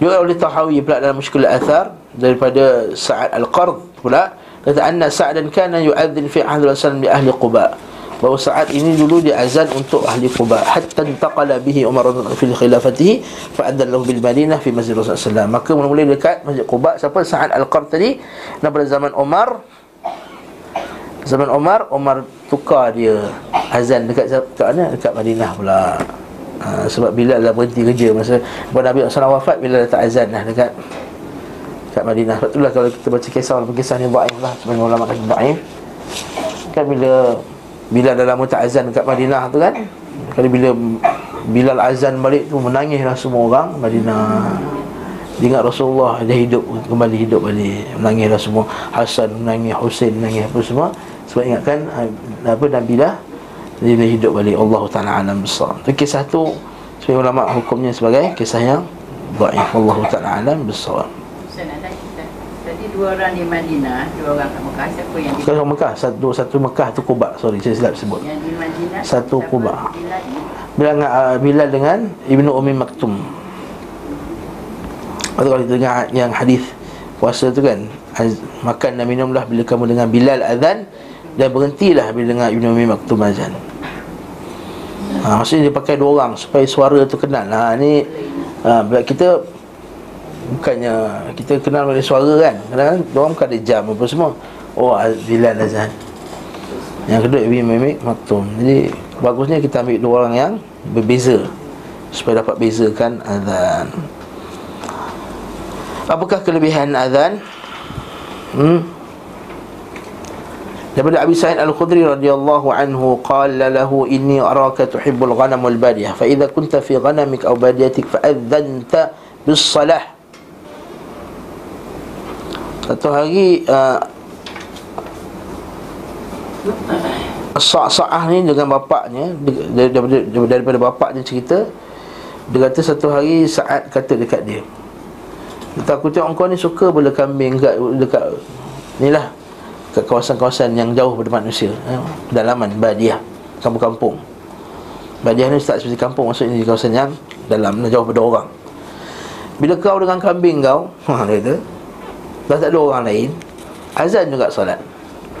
Juga oleh Tahawi pula dalam muskul athar Daripada Sa'ad Al-Qard pula. Kata anna Sa'adan kana yu'adzin fi ahli Rasulullah di ahli Quba' bahawa saat ini dulu dia azan untuk ahli Quba. Hatta intaqala bihi Umar fi khilafatihi fa adzan lahu bil Madinah fi Masjid Rasulullah sallallahu maka mula-mula dekat Masjid Quba siapa? Sa'ad Al-Qard tadi. Pada zaman Umar zaman Umar Umar tukar dia azan dekat dekat mana? Dekat Madinah pula. Ha, sebab bila dah berhenti kerja masa Nabi SAW wafat bila dah tak azan dah dekat dekat Madinah. Sebab itulah kalau kita baca kisah kisah ni dhaif lah sebenarnya ulama kata dhaif kan bila bila dah lama tak azan dekat Madinah tu kan? Kali bila Bilal azan balik tu menangislah semua orang Madinah. Dia ingat Rasulullah dia hidup kembali hidup balik. Menangislah semua. Hasan menangis, Hussein menangis apa semua. Sebab ingatkan apa Nabi dah Dia hidup balik. Allah Ta'ala alam besar Itu kisah tu Sebagai ulama hukumnya sebagai kisah yang Baik Allah Ta'ala alam besar dua orang di Madinah, dua orang kat Mekah, siapa yang di Satu Mekah, satu satu Mekah tu Kuba. Sorry, saya silap sebut. Yang di Madinah Satu siapa? Kuba. Bilal ni. Bilal dengan, uh, Bilal dengan Ibnu Umi Maktum. Atau kalau kita dengar yang hadis puasa tu kan, makan dan minumlah bila kamu dengar Bilal azan dan berhentilah bila dengar Ibnu Umi Maktum azan. Ha, maksudnya dia pakai dua orang supaya suara tu kenal. Ha, ni ha, kita Bukannya kita kenal oleh suara kan? Kadang-kadang orang bukan ada jam apa semua. Oh Bilal azan Yang kedua Ibn Mimik Maktum. Jadi bagusnya kita ambil dua orang yang berbeza Supaya dapat bezakan azan. Apakah kelebihan azan? Hmm? Daripada Abi Sa'id Al-Khudri radhiyallahu anhu qala lahu inni araka tuhibbul ghanam wal badiyah fa idza kunta fi ghanamik aw badiyatik fa adzanta bis salah Satu hari uh, Sa'ah ni dengan bapaknya daripada, daripada bapaknya cerita Dia kata satu hari saat kata dekat dia Kata aku tengok kau ni suka bela kambing dekat, dekat Ni lah ke kawasan-kawasan yang jauh daripada manusia eh, Dalaman, Badiah, kampung-kampung. Badiah ni tak seperti kampung Maksudnya di kawasan yang dalam, jauh daripada orang. Bila kau dengan kambing kau ha, *laughs* Dia kata Dah tak ada orang lain Azan juga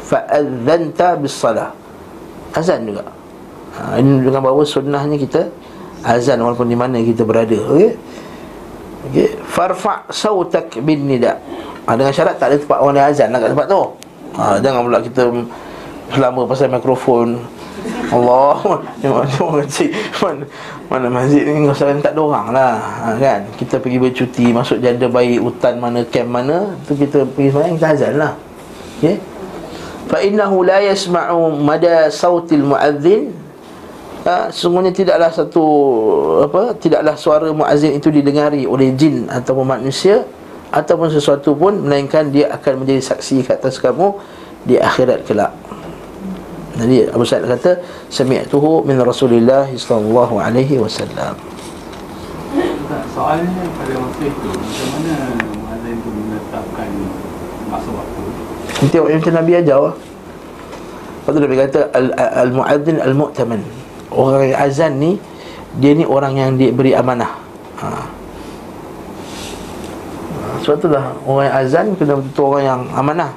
Fa'adzanta bis salah Azan juga. Ha, Ini dengan bahawa sunnahnya kita Azan walaupun di mana kita berada Okey? Okay. Farfa' sautak bin nida. Ha, Dengan syarat tak ada tempat orang yang azan lah kat tempat tu. Ha, Jangan pula kita Selama pasal mikrofon Allah macam *laughs* orang kecil mana, mana masjid ni Kalau tak ada orang lah ha, kan? Kita pergi bercuti Masuk janda baik Hutan mana Camp mana tu kita pergi semayang Kita azan lah. Okay Fa'innahu la yasma'u Mada sawtil mu'adzin. Ha, Sungguhnya tidaklah satu Apa Tidaklah suara mu'adzin itu Didengari oleh jin Ataupun manusia Ataupun sesuatu pun Melainkan dia akan menjadi saksi Kat atas kamu Di akhirat kelak. Jadi Abu Sa'id kata sami'tuhu min Rasulillah sallallahu alaihi wasallam. Soalnya pada masa itu macam mana muazzin itu menetapkan masa waktu? Kita tengok macam Nabi ajar lah. Lepas tu Nabi kata Al-Mu'adzin Al-Mu'taman Orang yang azan ni Dia ni orang yang diberi amanah ha. Sebab tu lah Orang yang azan kena betul orang yang amanah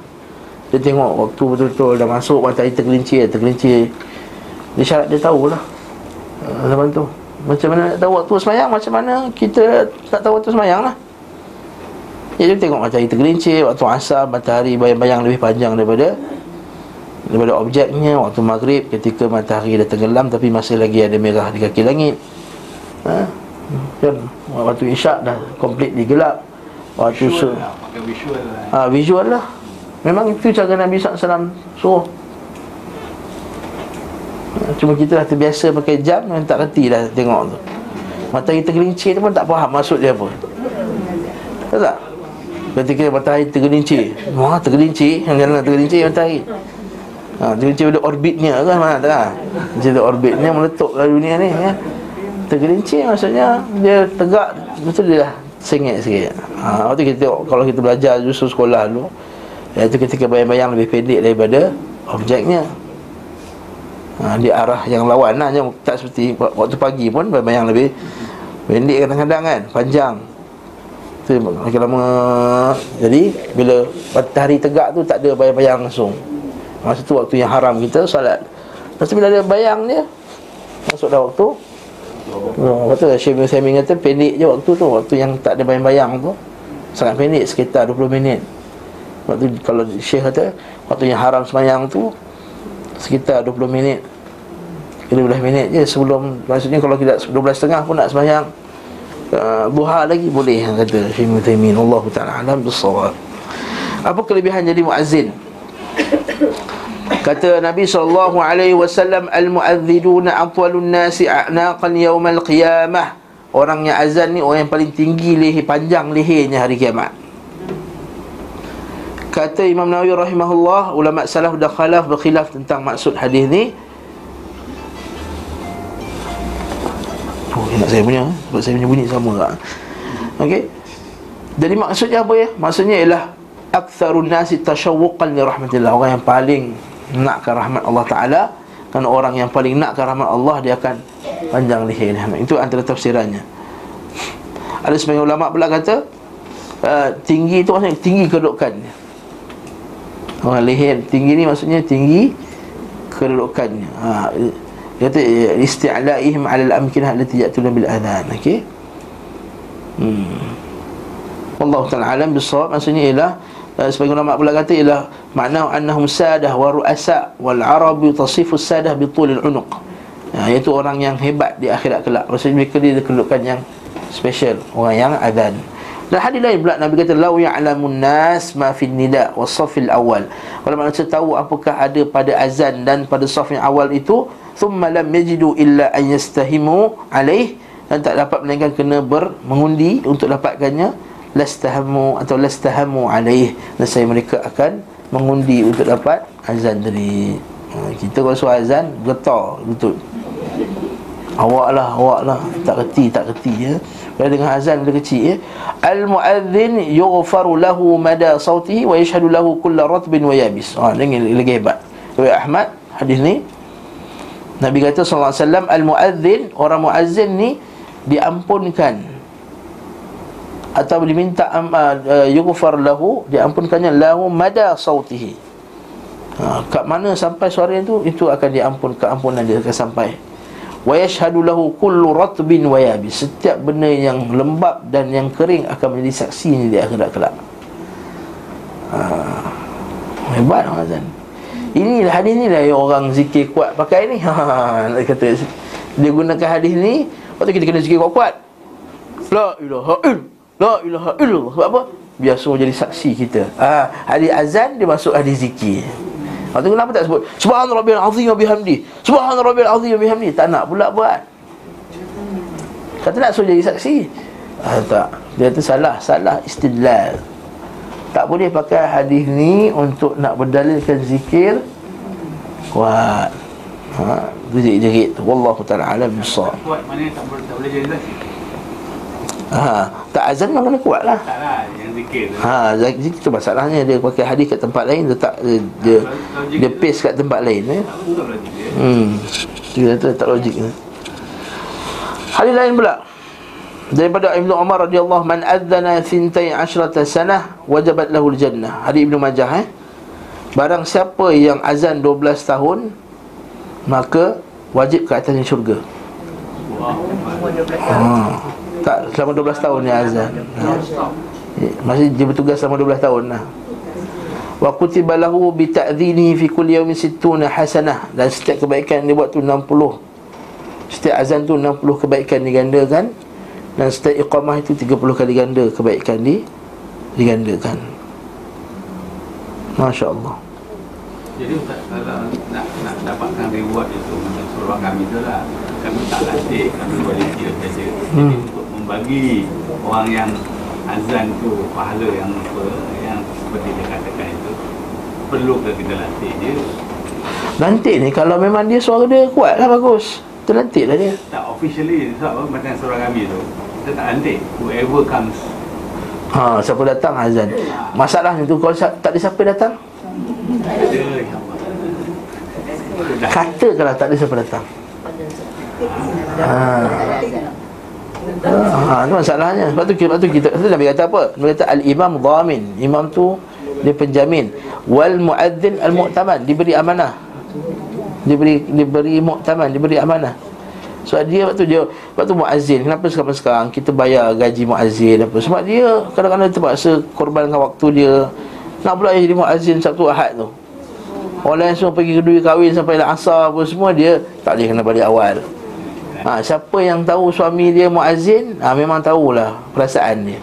Dia tengok waktu betul-betul dah masuk Matahari tergelincir Tergelincir. Dia syarat dia tahulah. Ha, Zaman tu Macam mana nak tahu waktu semayang? Macam mana kita tak tahu waktu semayang lah? Ya dia tengok matahari tergelincir Waktu asar matahari bayang-bayang lebih panjang daripada Daripada objeknya. Waktu maghrib ketika matahari dah tenggelam Tapi masih lagi ada merah di kaki langit. Ha? Kan? Waktu isyak dah completely gelap Waktu Visual su- lah, pakai visual lah. Ha, Visual lah Memang itu cara Nabi SAW suruh. Cuma kita dah terbiasa pakai jam Memang tak reti dah tengok tu. Matahari tergelincir tu pun tak faham maksud dia apa. Tahu tak? Ketika matahari tergelincir. Wah tergelincir. Yang jalan tergelincir matahari ha, Tergelincir pada orbitnya kan mana tak? Macam tu orbitnya meletup ke dunia ni kan? Tergelincir maksudnya Dia tegak. Betul dia dah sengit sikit. Ha, Waktu kita Kalau kita belajar justru sekolah dulu Iaitu ketika bayang-bayang lebih pendek daripada Objeknya. Ha, Di arah yang lawan lah. Tak seperti Waktu pagi pun bayang-bayang lebih Pendek kadang-kadang kan Panjang. Tu makin lama. Jadi bila matahari tegak tu Tak ada bayang-bayang langsung. Masa tu waktu yang haram kita salat Lepas tu bila ada bayang dia Masuk dah waktu. Lepas tu Syekh bin Saimi kata pendek je waktu tu. Waktu yang tak ada bayang-bayang tu Sangat pendek sekitar 20 minit Waktu kalau Syekh kata Waktu yang haram semayang tu Sekitar 20 minit 15 minit je sebelum Maksudnya kalau kita 12.30 pun nak semayang uh, Duha lagi boleh yang kata Syekh Taimin Allah Ta'ala alam bersawab Apa kelebihan jadi muazzin Kata Nabi sallallahu alaihi wasallam al-mu'adziduna atwalun nasi a'naqan yaumal qiyamah. Orang yang azan ni orang yang paling tinggi leher panjang lehernya hari kiamat. Kata Imam Nawawi rahimahullah, ulama salaf dah khalaf berkhilaf tentang maksud hadis ni. Oh, enak saya punya Sebab saya punya bunyi sama tak Okey. Jadi maksudnya apa ya? Maksudnya ialah Aktsarun nasi tasyawuqan li rahmatillah. Orang yang paling nakkan rahmat Allah Ta'ala. Kerana orang yang paling nakkan rahmat Allah Dia akan panjang leher Itu antara tafsirannya. Ada sebagian ulama pula kata uh, Tinggi itu maksudnya tinggi kedudukannya Orang leher tinggi ni maksudnya tinggi kedudukannya ha, kata isti'laihim 'ala al-amkinah allati ya'tuna bil adhan. Okey? Hmm. Allah Taala alam bisawab. Maksudnya ialah uh, sebagai ulama pula kata ialah makna annahum sadah wa ru'asa wal arab tasifu sadah bi tulil unuq. Ha, iaitu orang yang hebat di akhirat kelak. Maksudnya mereka dia kedudukan yang special. Orang yang azan dan hadis lain pula Nabi kata lau ya'lamun nas ma fi nida was safil awal. Kalau manusia tahu apakah ada pada azan dan pada saf yang awal itu thumma lam yajidu illa an yastahimu alaih. Dan tak dapat melainkan kena bermengundi untuk dapatkannya lastahamu atau lastahamu alaih. Dan saya mereka akan mengundi untuk dapat azan tadi. Ha, kita kalau suruh azan getar betul. Awak lah awak lah. Tak kerti tak kerti ya kalau dengan azan bila kecil ya. Al muadzin yughfaru lahu mada sautihi wa yashhadu lahu kull ratbin wa yabis. Ha dengan lagi hebat. Riwayat Ahmad hadis ni. Nabi kata sallallahu alaihi wasallam al muadzin orang muazzin ni diampunkan. Atau diminta uh, yughfar lahu diampunkannya lahu mada sautihi. Ha, kat mana sampai suara itu itu akan diampun keampunan dia akan sampai wa yashhadu lahu kullu ratbin wa yabis. Setiap benda yang lembab dan yang kering akan menjadi saksi di akhirat kelak. Ha, hebat Azan. Ini hadis ni lah yang orang zikir kuat pakai ni. *laughs* Ha nak kata dia gunakan hadis ni waktu kita kena zikir kuat-kuat. La ilaha illallah La ilaha illallah. Sebab apa? Biar semua jadi saksi kita. Ha, Hadis azan dia masuk hadis zikir Lepas tu kenapa tak sebut Subhan Rabbil Azim wa bihamdi Subhan Rabbil Azim wa bihamdi Tak nak pula buat. Kata nak suruh jadi saksi. Ha, Tak. Dia tu salah Salah istidlal. Tak boleh pakai hadis ni Untuk nak berdalilkan zikir. Kuat. Ha, jerit-jerit Wallahu ta'ala alam Kuat mana tak boleh, tak boleh jadi saksi? Ha, tak azan memang kena kuat lah. Tak lah zikir tu Ha, zikir tu masalahnya dia pakai hadis kat tempat lain letak dia dia, dia paste kat tempat lain eh. Hmm. Dia kata tak logik. eh. Hadis lain pula daripada Ibnu Umar radhiyallahu man adzana thintai asyrata sanah wajabat lahu jannah. Hadis Ibnu Majah eh. Barang siapa yang azan 12 tahun maka wajib ke atasnya syurga. Wah Umur 12 tahun Ha. Tak selama 12 tahun ni azan. Ha. Masih dia bertugas selama 12 tahun lah. Wa kutiba lahu bi ta'dhini fi kulli yawmin sittuna hasanah dan setiap kebaikan dia buat tu 60. Setiap azan tu 60 kebaikan digandakan dan setiap iqamah itu 30 kali ganda kebaikan di digandakan. Masya-Allah. Jadi Ustaz kalau nak nak dapatkan reward itu macam suruh kami tu lah kami tak latih, kami volunteer saja. Jadi Hmm. untuk membagi orang yang azan tu pahala yang apa yang seperti dia katakan itu perlu ke kita latih dia Nanti ni kalau memang dia suara dia kuat lah bagus. Terlantik lah dia. tak officially sebab apa macam surah kami tu kita tak latih whoever comes Ha, siapa datang azan. Masalahnya tu kalau tak ada siapa datang, Sudah. katakanlah tak ada siapa datang. Ha. Ha, itu masalahnya. Sebab tu, sebab tu kita tu Nabi kata apa? Nabi kata al-imam dhamin. Imam tu dia penjamin. Wal muadzin al-mu'taman, diberi amanah. Diberi diberi mu'taman, diberi amanah. Sebab dia waktu dia waktu muazzin, kenapa sekarang sekarang kita bayar gaji muazzin apa? Sebab dia kadang-kadang terpaksa korbankan waktu dia. Nak pula jadi muazzin Sabtu Ahad tu. Orang lain semua pergi kedui kahwin sampai lah asar apa semua dia tak boleh kena balik awal. Ha, siapa yang tahu suami dia muazzin, ha, memang tahulah perasaan dia.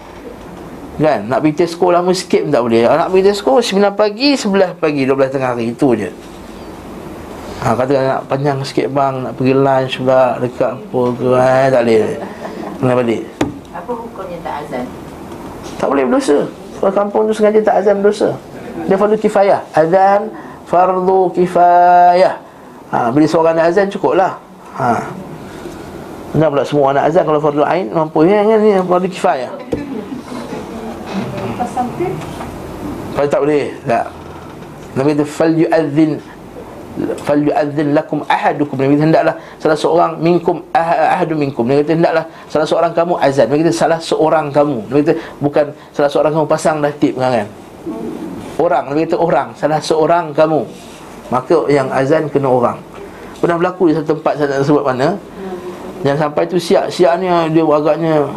Kan? Nak pergi Tesco lama sikit pun tak boleh. Nak pergi Tesco 9 pagi, 11 pagi, 12 tengah hari itu je. Ha, kata nak panjang sikit bang, nak pergi lunch pula dekat apa ke, eh, tak boleh. Kena balik. Apa hukumnya tak azan? Tak boleh berdosa. Kalau kampung tu sengaja tak azan berdosa. Dia fardu kifayah. Azan fardu kifayah. Ha, bila seorang nak azan cukup lah. Ha. Kenapa pula semua anak azan kalau fardu ain mampu. Ya kan ni fardu kifayah. Kalau tak boleh, tak. Nabi kata fal yu'adzin fal yu'adzin lakum ahadukum. Nabi kata hendaklah salah seorang minkum ah- ahadu minkum. Nabi kata hendaklah salah seorang kamu azan. Nabi kata salah seorang kamu. Nabi kata bukan salah seorang kamu pasang dah tip kan orang. Nabi kata orang. Salah seorang kamu. Maka yang azan kena orang. Pernah berlaku di satu tempat saya tak sebut mana yang sampai tu siap siap ni dia agaknya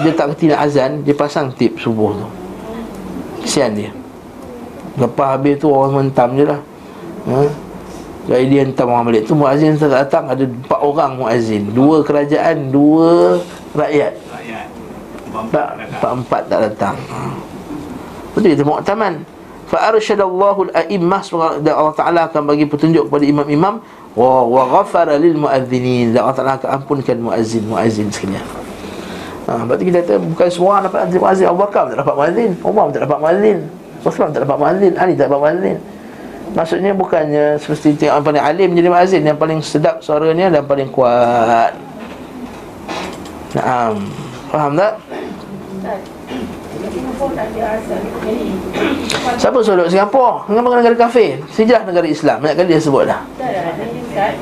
Dia tak kerti nak azan Dia pasang tip subuh tu. Kesian dia. Lepas habis tu orang mentam je lah. Ha? Jadi dia hentam orang balik. Tu Muazzin tak datang Ada empat orang muazzin. Dua kerajaan Dua rakyat. Tak Empat-empat tak datang. Ha. Betul itu mu'taman Fa'arsyadallahu al-a'immah Dan Allah Ta'ala akan bagi petunjuk kepada imam-imam Wa, wa ghafara lil mu'adzinin Dan Allah Ta'ala akan ampunkan muazzin Muazzin sekalian. Ha, berarti kita kata bukan semua dapat jadi muazzin. Abu Bakar tak dapat muazzin. Umar tak dapat muazzin. Uthman tak dapat muazzin. Ali tak dapat muazzin. Maksudnya bukannya seperti yang paling alim jadi muazzin. Yang paling sedap suaranya dan paling kuat. Naam. Faham tak? Siapa suruh Singapura? Dengan negara kafir? Sejarah negara Islam. Banyak kali dia sebut dah. Tak ada Ustaz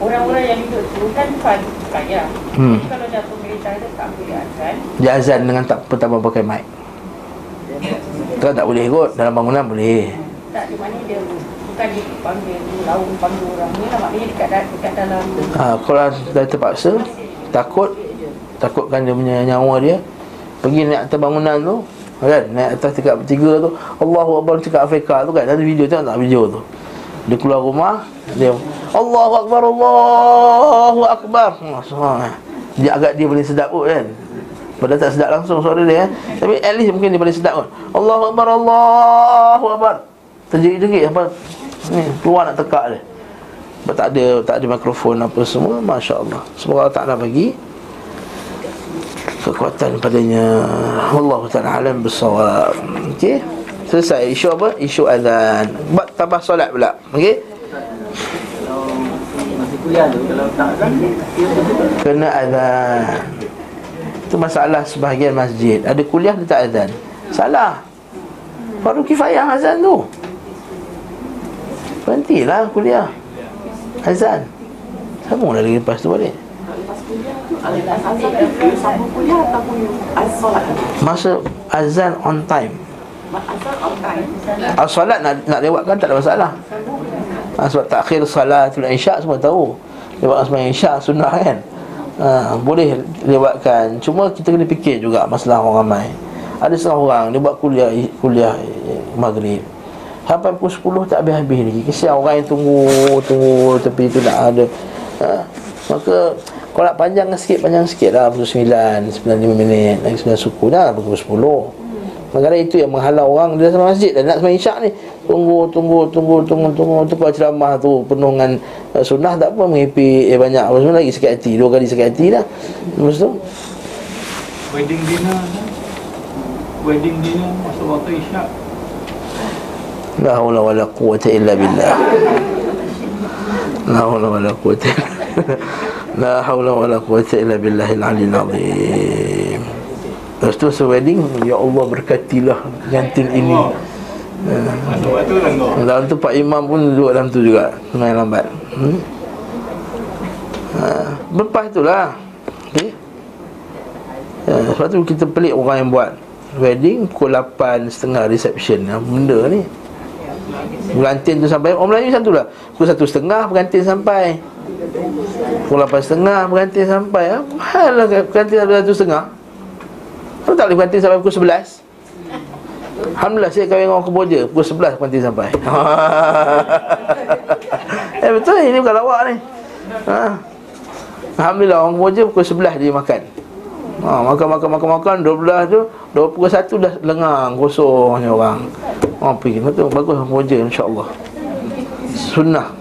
Orang-orang yang hidup tu kan kaya Hmm. Jadi kalau dah pemerintah dia tak boleh azan. Dia azan dengan tak pertama pakai mic. Kalau tak boleh kot. Dalam bangunan boleh. Tak di mana dia? Bukan dia panggil Laung panggil orang ni lah. Maknanya dekat, dekat dalam ha, Kalau dah terpaksa Takut Takutkan dia punya nyawa dia Pergi naik atas bangunan tu kan? Naik atas tingkat bertiga tu Allahu Akbar cakap Afrika tu kan? Ada video tu tak video tu? Dia keluar rumah dia Allahu Akbar Allahu Akbar. Masya dia agak dia paling sedap kot kan? Padahal tak sedap langsung suara dia kan? Tapi at least mungkin dia paling sedap kot. Allahu Akbar Allahu Akbar. Terjerit-jerit apa? Ni keluar nak tekak dia. Tak ada tak ada mikrofon apa semua Masya Allah Semoga Allah Ta'ala bagi kekuatan padanya. Allah Ta'ala alam bersawab Okey Selesai. Isu apa? Isu azan. Buat tambah solat pula. Okey. Kena azan. Itu masalah sebahagian masjid. Ada kuliah dia tak azan? Salah. Baru kifayah azan tu. Berhentilah kuliah. Azan. Sambung lagi lepas tu balik Sambung kuliah ataupun solat Masa azan on time Asal on time Ah, Solat nak, nak lewatkan tak ada masalah ha, Sebab takhir salatul isyak semua tahu Lewat sembahyang isyak sunnah kan ha, Boleh lewatkan Cuma kita kena fikir juga masalah orang ramai Ada setengah orang dia buat kuliah kuliah eh, maghrib Sampai pukul 10 tak habis-habis lagi Kesian orang yang tunggu Tunggu tepi tu nak ada ha, Maka kalau nak panjang sikit Panjang sikit lah. Pukul 9 95 minit. Lagi 9 suku dah Pukul 10 Kadang-kadang itu yang menghalau orang. Di dalam masjid Dan nak sembahyang isyak ni Tunggu, tunggu, tunggu, tunggu, tunggu. Tu kalau ceramah tu Penuh dengan uh, sunnah Tak apa. Mengipik eh, banyak. Apa semua lagi sakit hati. Dua kali sakit hati dah. Lepas tu? Wedding dinner? Wedding dinner Masa waktu isyak? La hawla wa la quwata illa billah. La hawla wa la quwata illa La hawla wa la quwata illa billahil aliyil azim Lepas tu so wedding Ya Allah berkatilah Gantin ini. Lenggok Dalam tu Pak Imam pun duduk dalam tu juga Main lambat. Hmm? ha, Lepas tu lah. Okay? ha, Sebab tu kita pelik orang yang buat Wedding pukul 8.30 reception ha, Benda ni. Pengantin tu sampai Orang Melayu macam tu lah. Pukul 1.30 pengantin sampai Pukul 8.30 pengantin sampai Apa hal lah pengantin sampai 1.30 Kenapa tak boleh pengantin sampai pukul 11 Alhamdulillah saya dengan orang Kemboja Pukul 11 pengantin sampai. *laughs* Eh betul ini bukan lawak ni. Ha. Alhamdulillah orang Kemboja pukul 11 dia makan. Ha, Makan makan makan makan. 12 tu 2 pukul 1 dah lengang kosong ni orang. Oh pergi. Tu bagus orang Kemboja insyaAllah Sunnah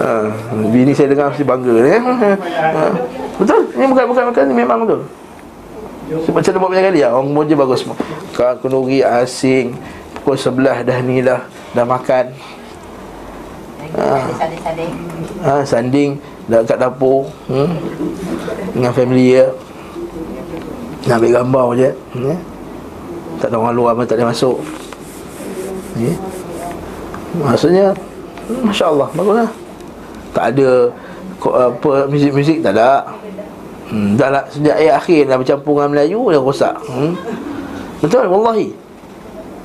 ha, *laughs* Bini saya dengar mesti bangga ni eh? ha. Betul? Ini bukan bukan bukan ni memang betul sebab macam buat banyak kali ya Orang Kemboja bagus semua Kau kenduri asing Pukul sebelah dah ni dah Dah makan Ah. Sading-sading ha, Sanding Dah kat dapur hmm? Dengan family dia Nak ambil gambar je hmm? Tak ada orang luar pun tak boleh masuk hmm? Maksudnya Masya Allah Bagus lah Tak ada apa Muzik-muzik tak ada. Hmm, Dah lah Sejak ayat akhir Dah bercampur dengan Melayu Dah rosak. Hmm? Betul Wallahi.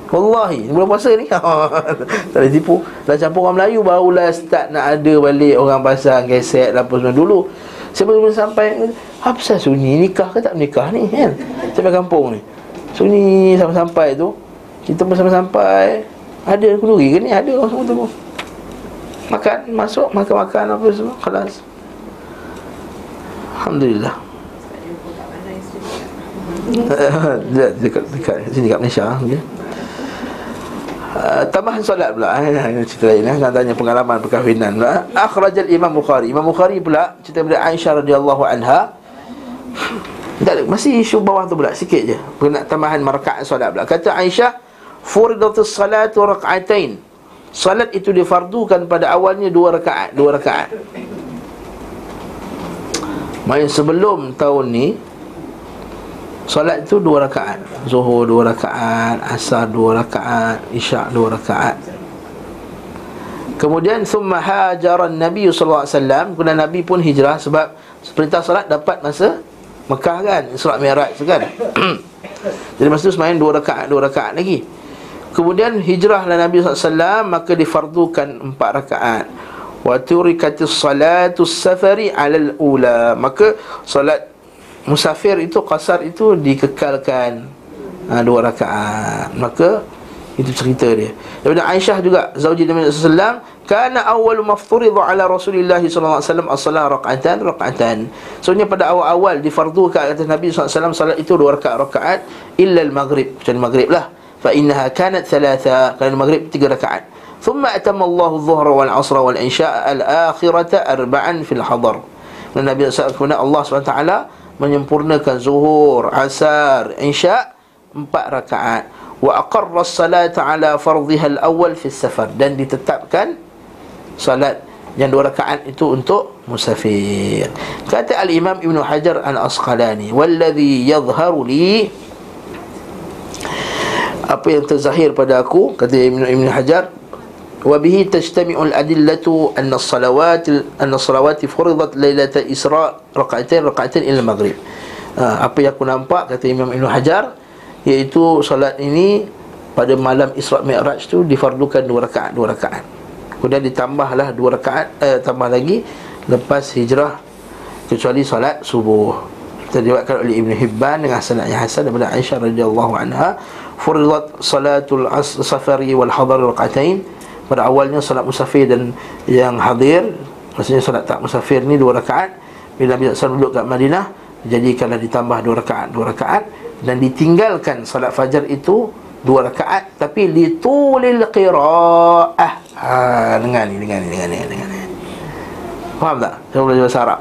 Wallahi Bulan puasa ni. *laughs* Tak boleh tipu. Dah campur orang Melayu Barulah start nak ada balik Orang pasang keset Apa semua. Dulu Saya baru sampai Apa pasal sunyi? Nikah ke tak nikah ni kan? Sampai kampung ni. Sunyi sampai-sampai tu. Kita pun sampai-sampai Ada kenduri ke ni? Ada semua tu Makan masuk makan-makan apa semua Kelas. Alhamdulillah. *laughs* Dekat, dekat, dekat sini dekat Malaysia okay. Uh, tambahan solat pula. Eh, cerita lain eh. tanya pengalaman perkahwinan pula. Akhraj al imam bukhari. Imam bukhari pula cerita daripada aisyah radhiyallahu anha. Tak masih isu bawah tu pula sikit je. Kena tambahan rakaat solat pula. Kata aisyah furidatus salatu rak'atain. Salat itu difardukan pada awalnya dua rakaat dua rakaat. Main sebelum tahun ni Solat itu dua rakaat. Zuhur dua rakaat Asar dua rakaat Isyak dua rakaat. Kemudian Thumma hajaran Nabi SAW Kemudian Nabi pun hijrah Sebab perintah solat dapat masa Mekah kan Surat Mi'raj kan. *clears throat* Jadi masa tu semain dua rakaat Dua rakaat lagi Kemudian hijrahlah Nabi SAW Maka difardukan empat rakaat. Wa turikatis salatus safari alal ula. Maka solat musafir itu kasar itu dikekalkan. Ha, dua rakaat. Maka itu cerita dia. Daripada Aisyah juga zauji Nabi sallallahu kana awal mafturid ala alaihi wasallam as-salah rak'atan rak'atan sebenarnya pada awal-awal difardukan atas Nabi wasallam salat itu dua rakaat rakaat illa al-maghrib. Kecuali maghrib lah fa innaha kanat thalatha kana maghrib tiga rakaat thumma atamma Allah adh-dhuhra wal 'asra wal 'isha al-akhirata arba'an fil hadar dan nabi sallallahu Allah SWT menyempurnakan zuhur asar isya empat rakaat. Wa aqarra as-salata 'ala fardhiha al-awwal fi safar dan ditetapkan salat yang dua rakaat itu untuk musafir. Kata al-imam ibnu hajar al-asqalani wal ladhi yadhharu li Apa yang terzahir pada aku kata Ibn Ibn Hajar وبه تجتمع الأدلة أن الصلوات أن الصلوات فرضت ليلة الإسراء ركعتين ركعتين إلى المغرب apa yang aku nampak kata Imam Ibn Hajar iaitu solat ini pada malam Isra Mi'raj tu difardukan dua rakaat dua rakaat kemudian ditambahlah dua rakaat eh, tambah lagi lepas hijrah kecuali solat subuh terjawabkan oleh Ibn Hibban dengan sanad yang hasan daripada Aisyah radhiyallahu anha furidat salatul safari wal hadar rakaatain pada awalnya solat musafir dan yang hadir maksudnya solat tak musafir ni dua rakaat. Bila Nabi SAW duduk kat Madinah jadikanlah ditambah dua rakaat dua rakaat. Dan ditinggalkan solat fajar itu dua rakaat tapi litulil qiraah. Ha dengar ni dengar ni dengar ni dengar ni. Faham tak? Saya belajar bahasa Arab.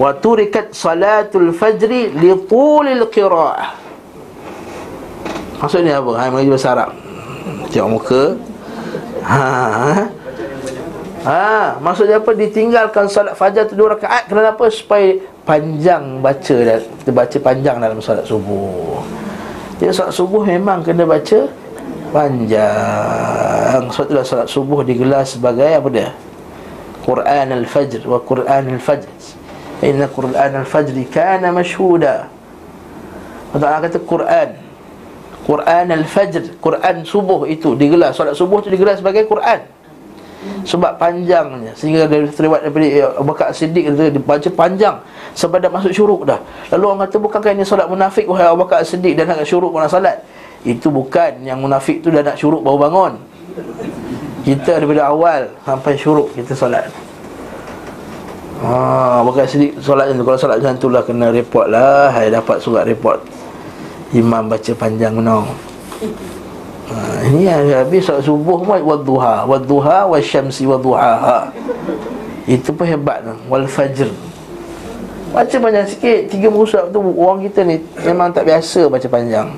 Wa turikat salatul fajri litulil qiraah maksudnya apa ha mengaji bahasa Arab tengok muka Ha. Ha, maksudnya apa? Ditinggalkan solat fajar tu dua rakaat kerana apa? Supaya panjang baca dan baca panjang dalam solat subuh. Jadi solat subuh memang kena baca panjang. Sebab itulah solat subuh digelar sebagai apa dia? Quran al-Fajr wa Quran al-Fajr. Inna Quran al-Fajr kana mashhuda. Allah kata Quran Quran al-Fajr Quran subuh itu digelar. Solat subuh itu digelar sebagai Quran. Sebab panjangnya. Sehingga dari terlibat daripada Abu Bakar Siddiq Dibaca panjang. Sebab dah masuk syuruk dah. Lalu orang kata bukankah ini solat munafik Wahai Abu Bakar Siddiq Dan nak syuruk pun solat? Itu bukan. Yang munafik tu dah nak syuruk baru bangun. Kita daripada awal Sampai syuruk kita solat. Ah, Bakar Siddiq solat tu. Kalau solat macam tu lah Kena report lah. Hai dapat surat report Imam baca panjang menong ha, Ini habis solat subuh pun Wadduha Wadduha wasyamsi wadduha Itu pun hebat Wal fajr. Baca panjang sikit. Tiga musuh tu Orang kita ni Memang tak biasa baca panjang.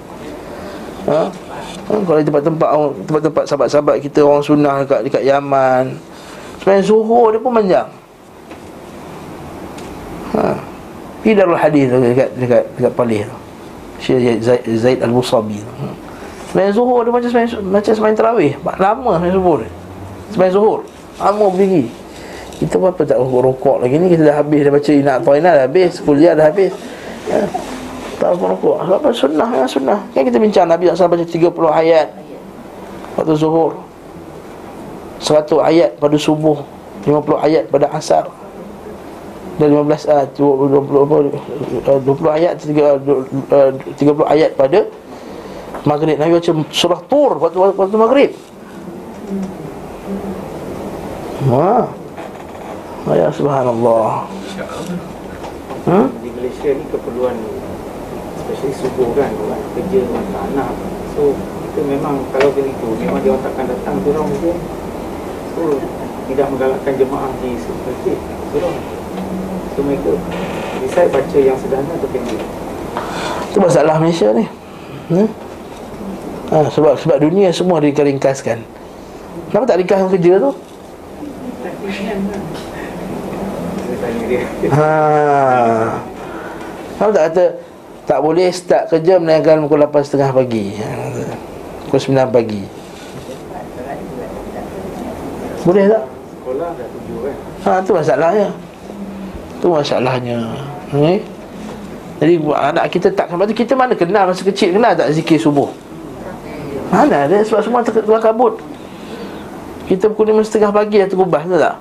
Ha? ha? Kalau di tempat-tempat Tempat-tempat sahabat-sahabat kita Orang sunnah dekat, dekat Yaman. Sebenarnya zuhur dia pun panjang. Ha. Pergi darul hadis dekat, dekat, dekat, dekat Palih tu Syekh Zaid, Al-Musabi. Semain zuhur dia macam semain, macam semain terawih. Lama semain zuhur Semain zuhur. Lama berdiri Kita pun apa tak rokok lagi ni. Kita dah habis. Dah baca Inak Toina dah habis. Kuliah dah habis. Ya. Tak apa rokok Apa sunnah? Ya sunnah. Kan kita bincang Nabi SAW baca 30 ayat. Waktu zuhur. 100 ayat pada subuh. 50 ayat pada asar dan 15 uh, 20, 20, 20 ayat 30, 30 ayat pada Maghrib. Nabi baca surah Tur waktu, waktu Maghrib. Wah Ya subhanallah. Hmm? di Malaysia ni keperluan especially subuh kan kerja anak so kita memang kalau begitu memang dia takkan datang tu orang mungkin so tidak menggalakkan jemaah di masjid surau so mereka decide baca yang sederhana atau pendek Itu masalah Malaysia ni hmm? ha, Sebab sebab dunia semua diringkaskan Kenapa tak ringkaskan kerja tu? Ha. Kenapa tak kata Tak boleh start kerja Melainkan pukul 8.30 pagi ha, Pukul 9 pagi Boleh tak? sekolah dah tujuh kan Ha, tu masalahnya Tu masalahnya. Okay? Jadi anak kita tak. Sebab tu kita mana kenal masa kecil Kenal tak zikir subuh? Mana ada sebab semua ter- keluar kabut. Kita pukul 5.30 pagi dah terubah tu tak?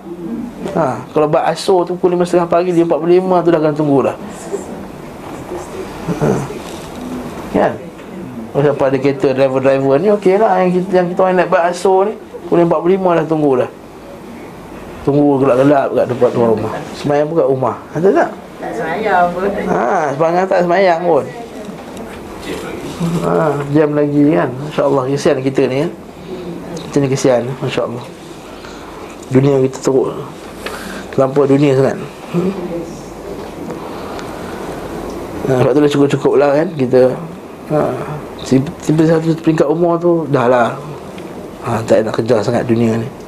Ha, Kalau buat asur tu pukul 5.30 pagi Dia 45 tu dah akan tunggu dah. Ha. Kan? Masa pada kereta driver-driver ni Okey lah yang kita, yang kita orang nak buat asur ni Pukul 45 dah tunggu dah Tunggu gelap-gelap kat tempat tuan rumah. Semayang pun kat rumah. Ada tak? Tak sayang pun. Ha, sebangang tak semayang pun. Ha, Jam lagi kan. InsyaAllah kesian kita ni kan Kita ni kesian InsyaAllah. Dunia kita teruk. Terlampau dunia sangat. Hmm. ha, Sebab tu dah cukup-cukup lah kan Kita. Ha, Tiba satu peringkat umur tu Dah lah. Ha, Tak nak kejar sangat dunia ni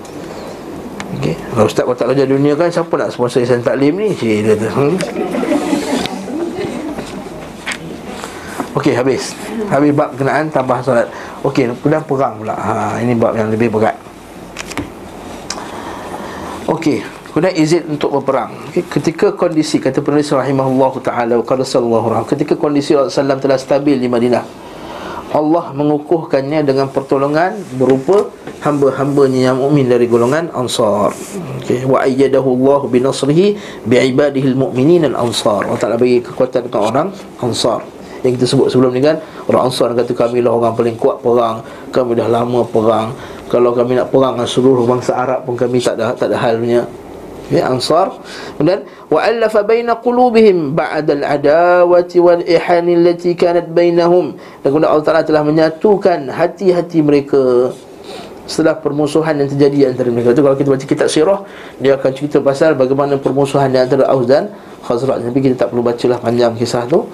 Okey, kalau ustaz kalau tak kerja dunia kan siapa nak sponsor Ihsan Taklim ni? Cik dia tu. Hmm? Okey, habis. Habis bab kenaan tambah solat. Okey, kemudian perang pula. Ha, ini bab yang lebih berat. Okey, kemudian izin untuk berperang. Okey, ketika kondisi kata penulis rahimahullahu taala qala sallallahu alaihi ketika kondisi Rasulullah SAW telah stabil di Madinah. Allah mengukuhkannya dengan pertolongan berupa hamba-hambanya yang mukmin dari golongan Ansar. Okey, wa ayyadahu Allah bi nasrihi bi ibadihi al-mu'minin al-Ansar. Allah Taala bagi kekuatan kepada orang Ansar. Yang kita sebut sebelum ni kan, orang Ansar kata kami lah orang paling kuat perang, kami dah lama perang. Kalau kami nak perang dengan seluruh bangsa Arab pun kami tak ada tak ada halnya. Ya Ansar. Kemudian Wa'allafa baina qulubihim Ba'da al-adawati wal-ihan Allati kanat bainahum. Dan kemudian Allah Ta'ala telah menyatukan Hati-hati mereka Setelah permusuhan yang terjadi antara mereka. Itu kalau kita baca kitab sirah Dia akan cerita pasal bagaimana permusuhan di antara Aus dan Khazraj. Tapi kita tak perlu bacalah panjang kisah tu.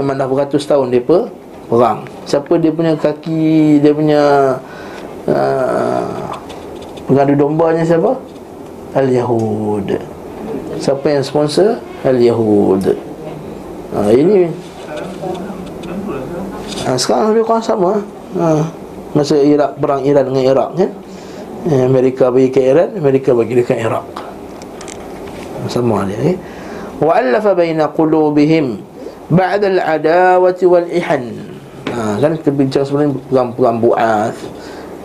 Memang dah beratus tahun dia perang. Siapa dia punya kaki Dia punya uh, Pengadu dombanya siapa? Al-Yahud. Siapa yang sponsor? Al-Yahud. Ha, Ini. Ha, Sekarang lebih kurang sama. Ha, Masa Iraq perang Iran dengan Iraq kan? Eh, Amerika bagi ke Iran Amerika bagi dekat Iraq. Sama dia eh? Wa'allafa baina qulubihim Ba'da al-adawati wal-ihan. Ha, Kan kita bincang sebelum Perang-perang bu'ath.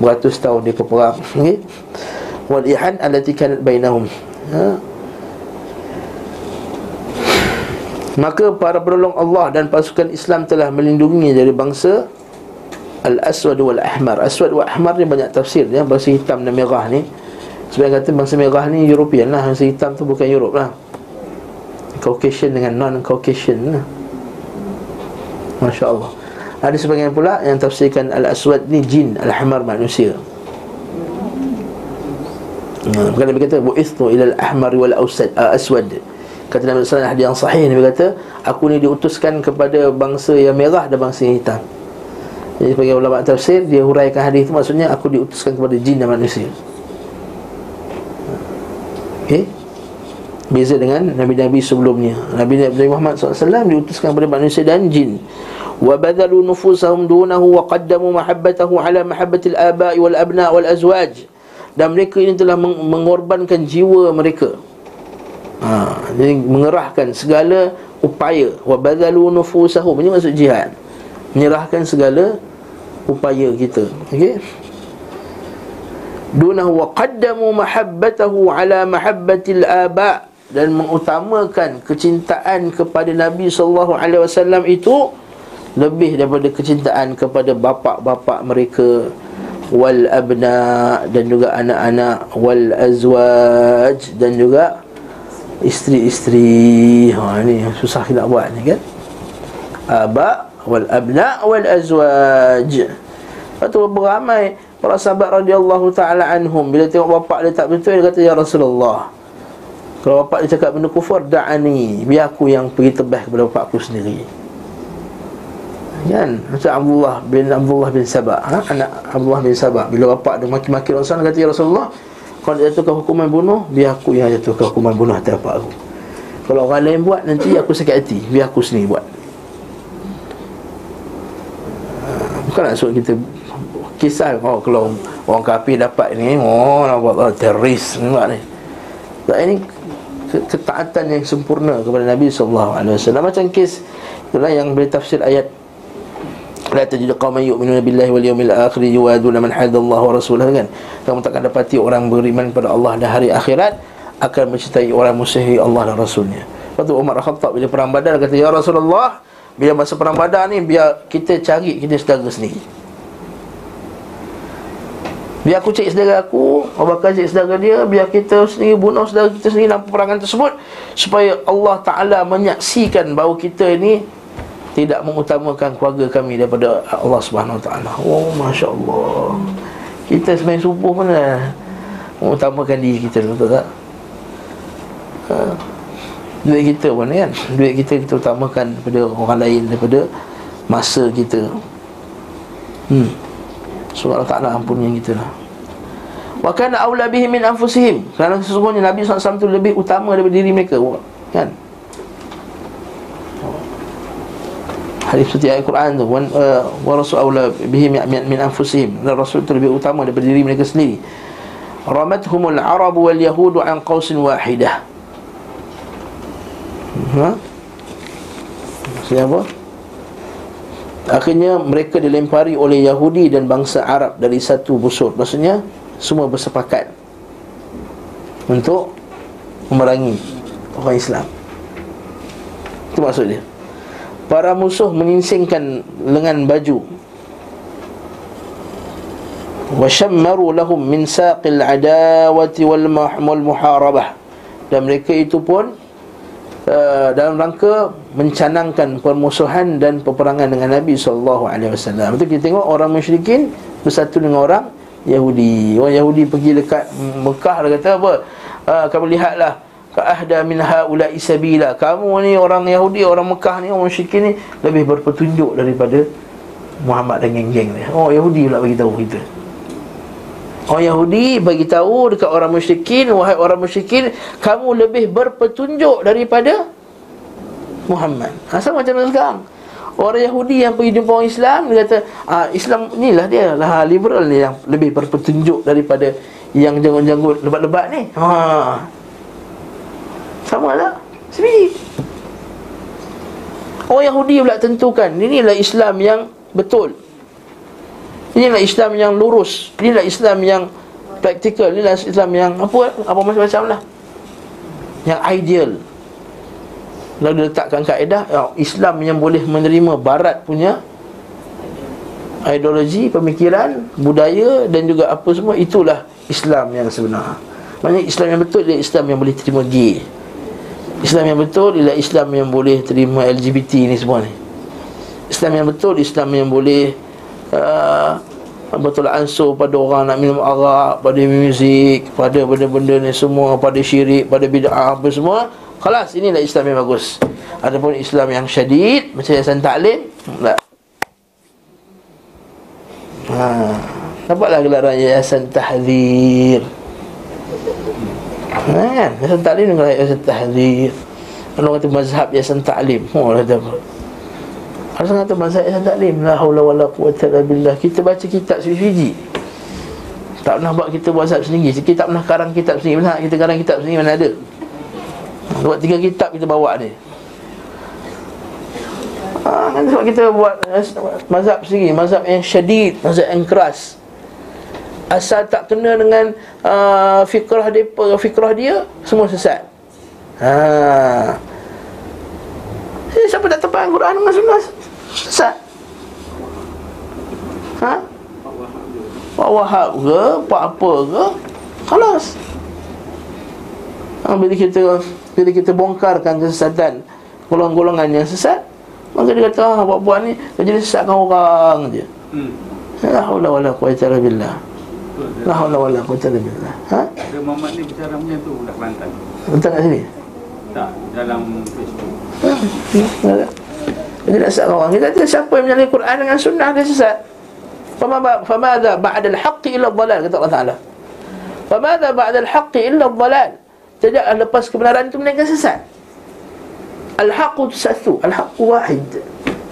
Beratus tahun dia perang okay? Wal ihan allati kanat bainahum. Ha? maka para penolong Allah dan pasukan Islam telah melindungi dari bangsa al-aswad wal ahmar aswad wal ahmar ni banyak tafsir ya bangsa hitam dan merah ni. Sebab kata bangsa merah ni European lah bangsa hitam tu bukan Europe lah. Caucasian dengan non-Caucasian lah. Masya Allah. Ada sebagian pula yang tafsirkan Al-Aswad ni jin Al-Ahmar manusia Ha, Bukan Nabi kata Bu'ithu ilal ahmar wal awsad, uh, aswad Kata Nabi SAW hadis yang sahih Nabi kata Aku ni diutuskan kepada bangsa yang merah dan bangsa yang hitam Jadi sebagai ulama tafsir Dia huraikan hadis itu maksudnya Aku diutuskan kepada jin dan manusia Okay Beza dengan Nabi-Nabi sebelumnya Nabi Nabi Muhammad SAW diutuskan kepada manusia dan jin وَبَذَلُوا نُفُوسَهُمْ دُونَهُ وَقَدَّمُوا مَحَبَّتَهُ عَلَى مَحَبَّةِ الْآبَاءِ وَالْأَبْنَاءِ وَالْأَزْوَاجِ dan mereka ini telah meng- mengorbankan jiwa mereka. Ha, jadi mengerahkan segala upaya. Wa badhalu nufusahum. Ini maksud jihad. Menyerahkan segala upaya kita. Okey? Dunahu wa qaddamu mahabbatahu ala mahabbatil aba. Dan mengutamakan kecintaan kepada Nabi sallallahu alaihi wasallam itu lebih daripada kecintaan kepada bapa-bapa mereka wal abna dan juga anak-anak wal azwaj dan juga isteri-isteri. Ha ni susah nak buat ni kan? Aba wal abna wal azwaj. Lepas tu beramai para sahabat radhiyallahu taala anhum. Bila tengok bapak dia tak betul dia kata ya Rasulullah kalau bapak dia cakap benda kufur da'ani. Biar aku yang pergi tebas kepada bapak aku sendiri Kan? Macam Abdullah bin Abdullah bin Sabah. Ha? Anak Abdullah bin Sabah. Bila bapak dia maki-maki Rasulullah Kata ya Rasulullah Kalau dia jatuhkan hukuman bunuh Biar aku yang jatuhkan hukuman bunuh atas bapak aku. Kalau orang lain buat Nanti aku sakit hati. Biar aku sendiri buat. Ha, Bukan nak suruh kita Kisah. Oh, Kalau orang kafir dapat ni Oh nampak oh, teroris. Nampak ni. Tak ini Ketaatan yang sempurna kepada Nabi SAW Macam kes Itulah yang boleh tafsir ayat La tajidu qauman yu'minuna billahi wal yawmil akhir yuwaduna man hadallahu wa rasulahu kan. Kamu takkan dapati orang beriman kepada Allah dan hari akhirat akan mencintai orang musuhi Allah dan Rasulnya. Lepas tu Umar Khattab bila perang Badar kata ya Rasulullah bila masa perang Badar ni biar kita cari kita saudara sendiri. Biar aku cari saudara aku Abu Bakar cari saudara dia Biar kita sendiri bunuh saudara kita sendiri Dalam peperangan tersebut Supaya Allah Ta'ala menyaksikan Bahawa kita ni tidak mengutamakan keluarga kami daripada Allah Subhanahu Wa Taala. Oh masya-Allah. Kita sebenarnya subuh mana mengutamakan diri kita betul tak? Ha. Duit kita pun kan Duit kita kita utamakan daripada orang lain Daripada masa kita Hmm So Allah Ta'ala ampuni yang kita lah Wa kana awla bihi min anfusihim Kerana sesungguhnya Nabi SAW itu lebih utama daripada diri mereka Kan hadis seperti ayat Quran tu wan uh, wa rasul aula bihi min, min anfusihim. Dan rasul itu lebih utama daripada diri mereka sendiri. Ramathumul arab wal yahud an qausin wahidah. Ha? Siapa akhirnya mereka dilempari oleh Yahudi dan bangsa Arab dari satu busur maksudnya semua bersepakat untuk memerangi orang Islam. Itu maksud dia Para musuh menyingsingkan lengan baju. Washammaru lahum min saqil adawati wal muharabah. Dan mereka itu pun uh, Dalam rangka mencanangkan permusuhan dan peperangan dengan Nabi SAW Itu kita tengok orang musyrikin bersatu dengan orang Yahudi. Orang Yahudi pergi dekat Mekah Dia kata apa? Uh, Kamu lihatlah Fa'ahda min ha'ulai sabila. Kamu ni orang Yahudi, orang Mekah ni, orang musyrikin ni Lebih berpetunjuk daripada Muhammad dan geng-geng ni Oh Yahudi pula bagi tahu kita. Orang Yahudi bagi tahu dekat orang musyrikin Wahai orang musyrikin Kamu lebih berpetunjuk daripada Muhammad. Ha, Sama macam mana sekarang. Orang Yahudi yang pergi jumpa orang Islam Dia kata ah, Islam ni lah dia lah Liberal ni yang lebih berpetunjuk daripada Yang janggut-janggut lebat-lebat ni. Haa sama lah Sebiji Orang Yahudi pula tentukan. Inilah Islam yang betul. Inilah Islam yang lurus. Inilah Islam yang praktikal. Inilah Islam yang apa Apa macam-macam lah. Yang ideal. Lalu diletakkan kaedah ya, Islam yang boleh menerima barat punya Ideologi, pemikiran, budaya Dan juga apa semua Itulah Islam yang sebenar. Maksudnya Islam yang betul Adalah Islam yang boleh terima gay Islam yang betul ialah Islam yang boleh terima LGBT ni semua ni. Islam yang betul Islam yang boleh uh, Betul ansur pada orang nak minum arak Pada muzik Pada benda-benda ni semua Pada syirik Pada bid'ah apa semua Kelas inilah Islam yang bagus. Adapun Islam yang syadid Macam yang saya taklim Tak. Ha, nampaklah gelaran Yayasan Tahzir kan? Yayasan Taklim dengan Yayasan Tahzir Kalau kata mazhab Yayasan Taklim Oh kata apa? Kalau kata mazhab Yayasan Taklim La hawla wa la quwata billah. Kita baca kitab sendiri Tak pernah buat kita buat mazhab sendiri. Kita tak pernah karang kitab sendiri. Mana kita karang kitab sendiri mana ada? Buat tiga kitab kita bawa ni. Ha, kan sebab kita buat mazhab sendiri. Mazhab yang syadid Mazhab yang keras Asal tak kena dengan uh, fikrah dia, fikrah dia semua sesat. Ha. Eh, siapa tak tepat Quran dengan sunnah? Sesat. Ha? Pak Wahab ke, Pak apa ke? Khalas. Ha, bila kita bila kita bongkarkan kesesatan golongan-golongan yang sesat, maka dia kata, ah, buat-buat ni dia sesatkan orang je. Hmm. La haula wala quwwata illa billah. Betul. Lah Allah wala kota Ha? Dia Muhammad ni bicara macam tu budak Kelantan. Kelantan kat sini. Tak, dalam Facebook. Ha. Ya, ya, ya. Jadi nak sesat orang. Kita kata siapa yang menyalahi Quran dengan sunnah dia sesat. Fama fama da ba'da al-haqq ila dhalal kata Allah Taala. Fama da ba'da al-haqq ila dhalal. Sejak lepas kebenaran itu mereka sesat. Al-haqqu satu, al-haqq wahid.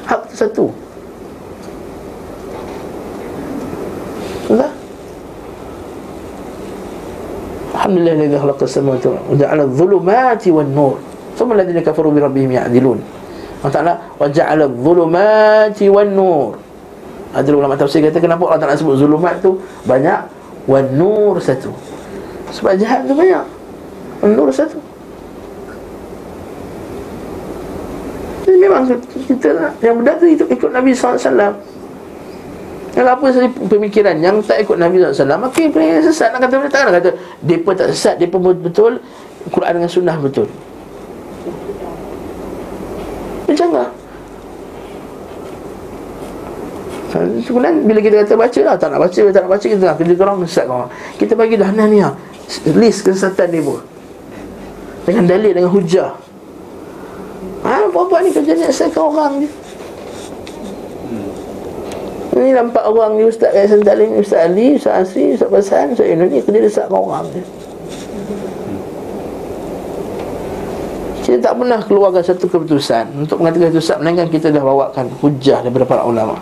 Hak satu. Betul? Alhamdulillah Alladhi khalaqa samawati wa ja'ala adh-dhulumati wan nur. Thumma alladhina kafaru bi rabbihim ya'dilun. Allah Ta'ala Wa ja'ala adh-dhulumati wan nur. Ada ulama tafsir kata kenapa Allah Ta'ala sebut zulumat tu? Banyak Wan nur satu. Sebab jahat tu banyak. Wan nur satu. Jadi memang kita, Yang benda tu ikut, ikut Nabi SAW yang apa saja pemikiran Yang tak ikut Nabi SAW Maka yang sesat Nak kata tak nak kata. Mereka tak sesat Mereka betul Quran dengan sunnah betul. Macam tak Kemudian bila kita kata baca lah Tak nak baca, tak nak baca Kita nak kerja korang Mesat korang. Kita bagi dah Nania List kesesatan dia pun. Dengan dalil, dengan hujah. Ha, apa-apa ni kerja ni Mesatkan orang je Ini nampak orang ni Ustaz Yayasan Talim Ustaz Ali, Ustaz Asri, Ustaz Basan Ustaz Yunus ni Kerja mesatkan orang je Kita tak pernah keluarkan satu keputusan. Untuk mengatakan keputusan Melainkan kita dah bawakan hujah daripada para ulama'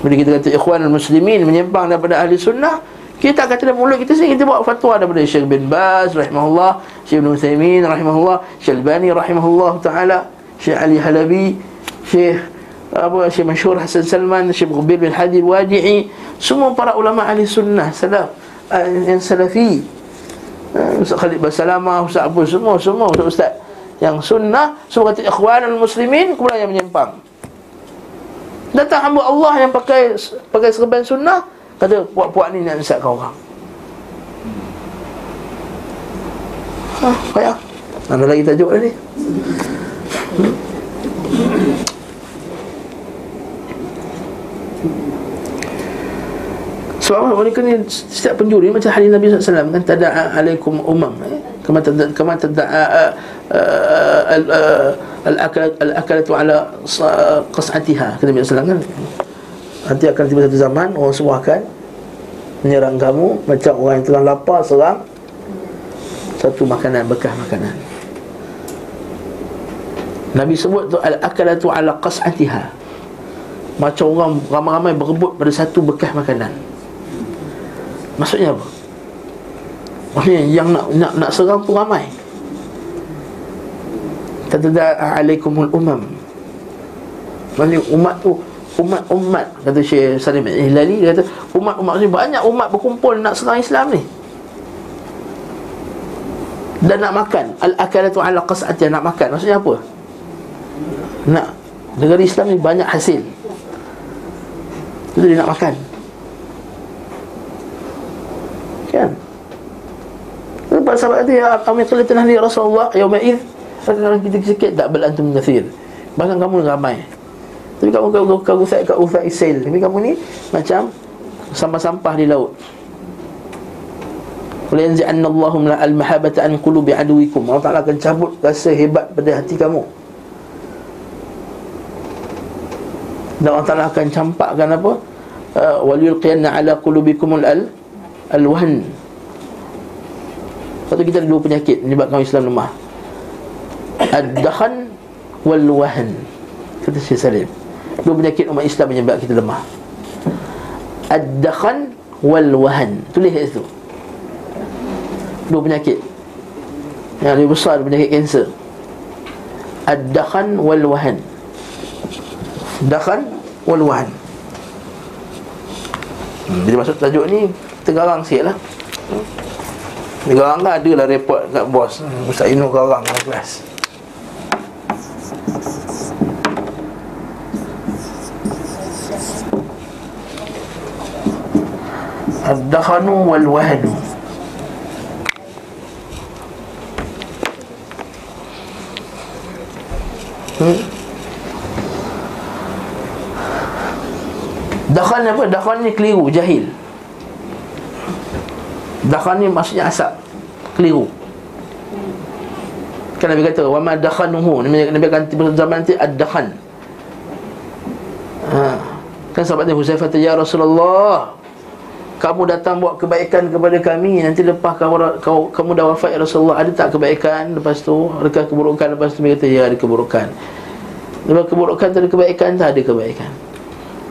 Bila kita kata ikhwan muslimin menyimpang daripada ahli sunnah kita kata dalam mulut kita sendiri kita bawa fatwa daripada Syekh bin Baz rahimahullah Syekh Ibn Uthaymin rahimahullah Syekh Albani rahimahullah ta'ala Syekh Ali Halabi Syekh apa Syekh Masyur Hasan Salman Syekh Gubir bin Hadi Wadi'i semua para ulama ahli sunnah salaf uh, yang salafi. Uh, Ustaz Khalid Basalamah Ustaz apa semua semua Ustaz, Ustaz yang sunnah semua kata ikhwan muslimin kemudian yang menyimpang. Datang hamba Allah yang pakai pakai serban sunnah Kata puak-puak ni nak nisatkan orang Hah, payah. Mana lagi tajuk ni? hmm? Sebab apa? Mereka ni setiap penjuri macam hadis Nabi SAW kan tada'a alaikum umam eh? kama tada'a kama tada'a al-akalat al-akalatu ala qas'atiha kata Nabi SAW kan nanti akan tiba satu zaman orang semua akan menyerang kamu macam orang yang tengah lapar serang satu makanan bekas makanan Nabi sebut tu al-akalatu ala qas'atiha macam orang ramai-ramai berebut pada satu bekas makanan. Maksudnya apa? Maksudnya yang nak nak, nak serang tu ramai. Tada'a alaikumul umam. Maksudnya umat tu Umat-umat Kata Syekh Salim Ihlali Dia kata Umat-umat ni banyak umat berkumpul Nak serang Islam ni. Dan nak makan. Al-akalatu ala qas'ati Nak makan. Maksudnya apa? Nak Negara Islam ni banyak hasil Itu dia nak makan? Kan? Lepas sahabat kata, Ya kami kelihatan ahli Rasulullah Yawma'id Sekarang kita sikit Tak belantum nasir Bahkan kamu ramai. Tapi kamu kau kau usai kau usai sail Tapi kamu ni macam Sampah-sampah di laut. Wala yanzi'anna Allahum la al-mahabata an qulubi aduwikum. Allah Ta'ala akan cabut rasa hebat pada hati kamu Dan Allah Ta'ala akan campakkan apa? Uh, Waliyulqiyanna ala qulubikumul al Lepas tu kita ada dua penyakit Menyebabkan Islam lemah. Ad-Dakhan Wal-Wahn Kata Syed Salim. Dua penyakit umat Islam menyebabkan kita lemah. Ad-Dakhan Wal-Wahn Tulis kat situ. Dua penyakit. Yang lebih besar penyakit kanser. Ad-Dakhan Dakhan Wal-Wahn hmm, Jadi maksud tajuk ni tergarang sikit lah. Garang kan ada lah report kat bos. Ustaz Inu garang dalam kelas. Ad-dakhanu wal-wahnu hmm? Dakhan apa? Dakhan ni keliru, jahil. Dakhan ni maksudnya asap. Keliru. Kan Nabi kata Wa ma dakhanuhu. Nabi, Nabi akan tiba zaman nanti Ad-dakhan. Ha. Kan sahabat ni Husaifah Ya Rasulullah kamu datang buat kebaikan kepada kami Nanti lepas kamu, kamu, kamu dah wafat ya Rasulullah Ada tak kebaikan lepas tu? Adakah keburukan lepas tu? Dia kata ya ada keburukan. Lepas keburukan tu ada kebaikan Tak ada kebaikan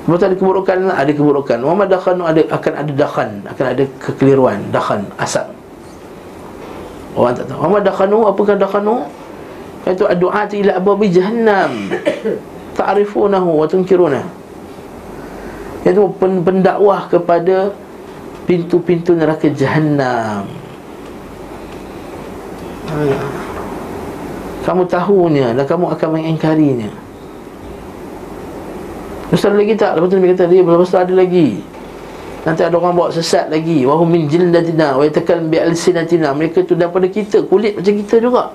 Tu ada keburukan Ada keburukan Muhammad dakhan ada, akan ada dakhan Akan ada kekeliruan Dakhan Asap Orang tak tahu Muhammad dakhanu Apakah dakhanu Itu doa ila ababi jahannam *coughs* Ta'rifunahu wa tunkirunah Itu pendakwah kepada pintu-pintu neraka jahanam. Ha. Kamu tahunya dan kamu akan mengingkarinya. Ustaz lagi tak? Lepas tu Nabi kata dia tu ada lagi. Nanti ada orang bawa sesat lagi. Wahum min jildatina Wa yatakal bi alsinatina. Mereka tu daripada kita Kulit macam kita juga.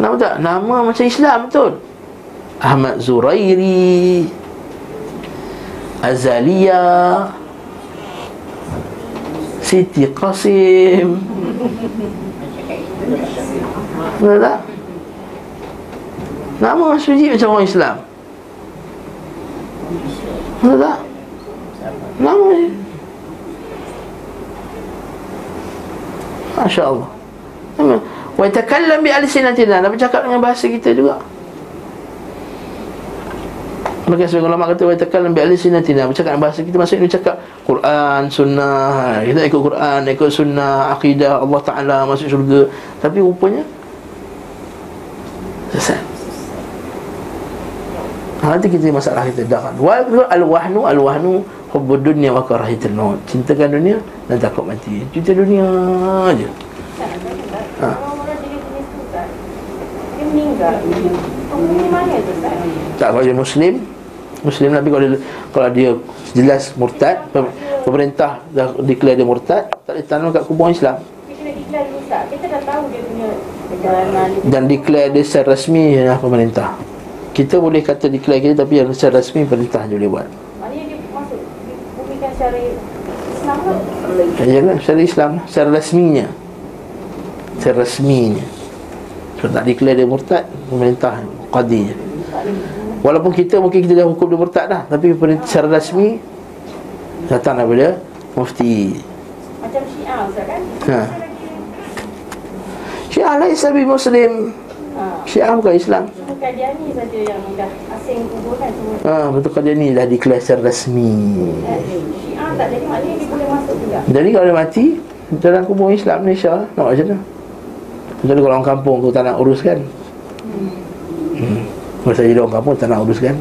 Nama tak? Nama macam Islam betul? Ahmad Zurairi Azaliyah Siti Qasim. Betul tak? Nama suji macam orang Islam Betul tak? Nama je Masya Allah Wa yatakallam bi alisinatina Nak bercakap dengan bahasa kita juga. Maka sebagai ulama kata Wa yatakallam bi alisinatina Bercakap dengan bahasa kita Maksudnya dia cakap Quran, sunnah. Kita ikut Quran, ikut sunnah Akidah Allah Ta'ala masuk syurga. Tapi rupanya Sesat Nanti kita masalah kita. Dah. Kan Al-wahnu Al-wahnu Hubbud dunia wa karahitul maut. Cintakan dunia dan takut mati. Cinta dunia aja. Ha. Tak kalau dia Muslim Muslim Nabi kalau dia, kalau dia jelas murtad pem- Pemerintah dah declare dia murtad Tak boleh tanam kat kubur Islam. Kita dah tahu dia punya Dan declare dia secara rasmi ialah pemerintah Kita boleh kata declare kita Tapi yang secara rasmi pemerintah je boleh buat. Maknanya dia masuk secara Islam kan Ya kan secara Islam Secara rasminya Secara rasminya Kalau tak declare dia murtad Pemerintah Qadi je. Walaupun kita mungkin kita dah hukum dia murtad dah Tapi pemerintah secara rasmi Datang daripada Mufti. Macam Syiah Ustaz kan? Ha. Syiah lah Islam Muslim. Syiah bukan Islam? Cuma Qadiani saja yang dah asing kubur kan semua. Ha, Betul kan dia ni dah declare secara rasmi Eh, Syiah tak jadi maknanya dia boleh masuk juga. Jadi kalau dia mati Dalam kubur Islam Malaysia Nak macam mana? Jadi kalau orang kampung tu tak nak uruskan? Hmm. Kalau saya jadi orang kampung tak nak uruskan.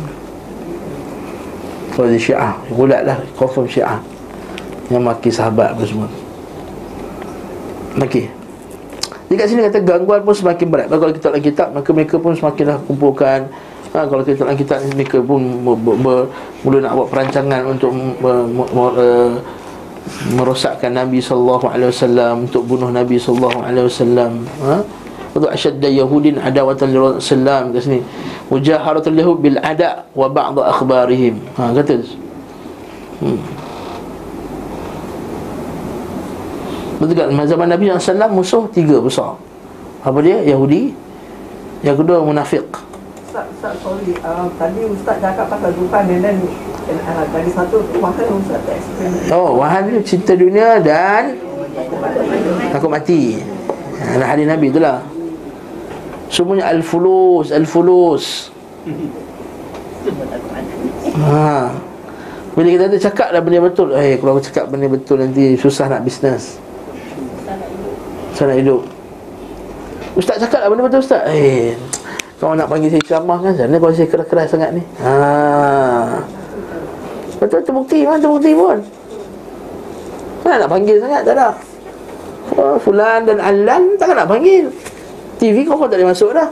Kalau dia syiah Gulat lah. Confirm syiah. Yang maki sahabat apa semua. Maki Jadi kat sini kata gangguan pun semakin berat. Kalau kita dalam kitab Maka mereka pun semakin dah kumpulkan ha, Kalau kita dalam kitab Mereka pun ber, ber, ber, Mula nak buat perancangan Untuk ber, ber, ber, uh, merosakkan Nabi wasallam untuk bunuh Nabi wasallam ha. Untuk asyadda yahudin adawatan li Rasulullah kat sini. Mujaharatul yahud bil ada wa ba'd akhbarihim. Ha kata. Hmm. Tak? Zaman Nabi SAW musuh tiga besar Apa dia? Yahudi Yang kedua munafik Ustaz, Ustaz, sorry. Uh, tadi Ustaz cakap pasal Tuhan dan then uh, dari satu tu maka Ustaz tak explain. Oh, wahan cinta dunia dan Takut mati Anak hadis Nabi tu lah Semuanya al-fulus Al-fulus ha. Bila kita ada cakap dah benda betul Eh, kalau aku cakap benda betul nanti Susah nak bisnes Susah nak hidup. Ustaz cakap lah benda betul Ustaz. Eh, kau nak panggil saya ceramah kan Sana kalau saya keras-keras sangat ni. Ha. Betul terbukti Mana terbukti pun. Mana nak panggil sangat Tak ada. Oh, Fulan dan Alan Takkan nak panggil. TV kau kau tak boleh masuk dah.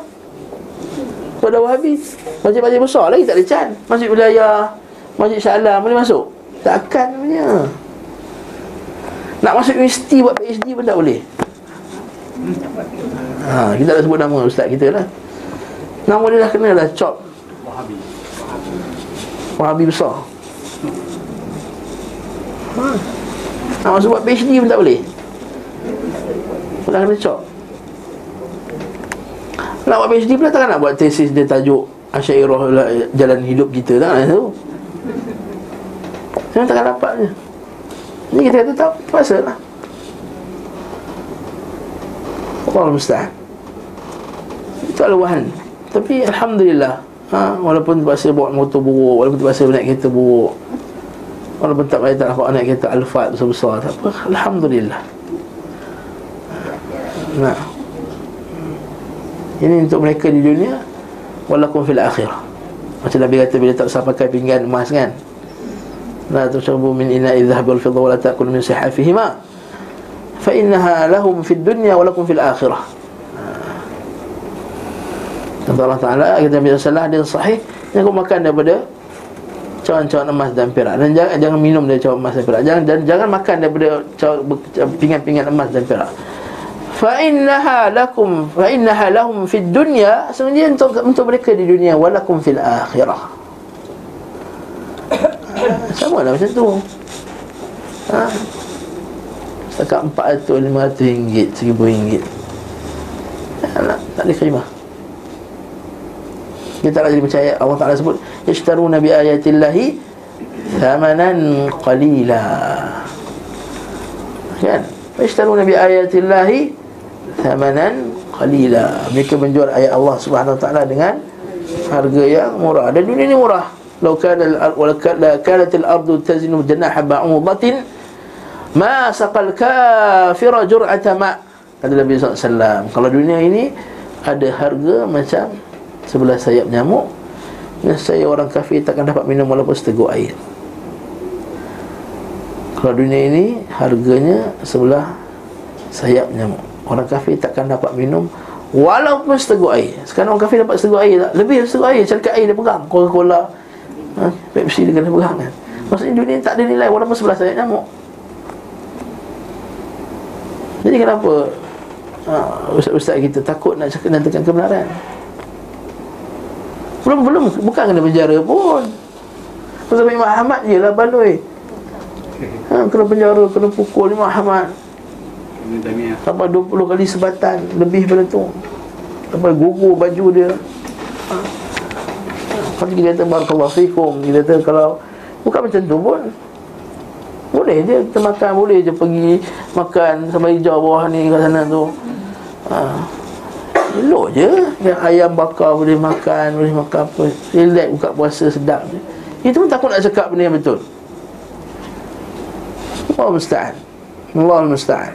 Kau dah wahabi Masjid-masjid besar lagi tak ada can Masjid wilayah Masjid Syalam boleh masuk? Takkan punya Nak masuk universiti buat PhD pun tak boleh ha, Kita dah sebut nama ustaz kita lah. Nama dia dah kena lah Chop. Wahabi. Wahabi besar. Ha. Nak masuk buat PhD pun tak boleh. Dah kena chop. Nak buat PhD pula takkan nak buat tesis dia tajuk Asyairah jalan hidup kita Tak nak tahu. Memang takkan dapat je. Ni kita kata tak Puasa lah Allah mustahil Itu aluhan Tapi Alhamdulillah ha, Walaupun terpaksa bawa motor buruk Walaupun terpaksa naik kereta buruk Walaupun tak payah tak dapat naik kereta Alphard besar-besar Tak apa Alhamdulillah. Nah. Ini untuk mereka di dunia Walakum fil akhirah. Macam Nabi kata bila tak usah pakai pinggan emas kan? La tushabu min ina idhab wal fidda Wala ta'kul min sihafihima Fa innaha lahum fid dunya Walakum fil akhirah Kata Allah Ta'ala Kata Nabi Sallallahu Dia sahih Yang kau makan daripada Cawan-cawan emas dan perak. Dan jangan, jangan minum dari cawan emas dan perak. Jangan, dan jangan makan daripada Pingan-pingan emas dan perak. Fa innaha lakum fa innaha lahum fid dunya sebenarnya untuk untuk mereka di dunia walakum fil akhirah. *coughs* Sama lah macam tu. Ha setakat 400 500 ringgit 1000 ringgit. Tak, tak boleh terima kita tak jadi percaya. Allah Ta'ala sebut yashtaruna bi ayatillahi thamanan qalila. Kan? Yashtaruna bi ayatillahi thamanan qalila. Mereka menjual ayat Allah Subhanahu wa taala dengan harga yang murah. Dan dunia ni murah. Law kana wala kana kanat al-ardu tazinu janaha ba'udatin ma saqal kafira jur'ata ma kata Nabi SAW kalau dunia ini ada harga macam sebelah sayap nyamuk saya orang kafir takkan dapat minum walaupun seteguk air. Kalau dunia ini harganya sebelah sayap nyamuk. Orang kafir takkan dapat minum Walaupun seteguk air. Sekarang orang kafir dapat seteguk air tak? Lebih seteguk air Carikat air dia pegang. Coca-Cola ha? Pepsi dia kena pegang kan? Maksudnya dunia tak ada nilai Walaupun sebelah sayap nyamuk Jadi kenapa? Ha, Ustaz-ustaz kita takut nak cakap nantikan kebenaran. Belum belum. Bukan kena penjara pun. Ustaz Imam Ahmad je lah baloi. Ha, Kena penjara Kena pukul Imam Ahmad. Sampai 20 kali sebatan Lebih pada tu. Sampai gugur baju dia. Lepas kita kata Barakallahu fikum. Kita kata kalau Bukan macam tu pun Boleh je kita makan Boleh je pergi Makan Sampai hijau bawah ni Kat sana tu. Ha. Elok je. Yang ayam bakar boleh makan Boleh makan apa. Relax buka puasa sedap je. Itu pun takut nak cakap benda yang betul. Allah musta'an. Allah musta'an.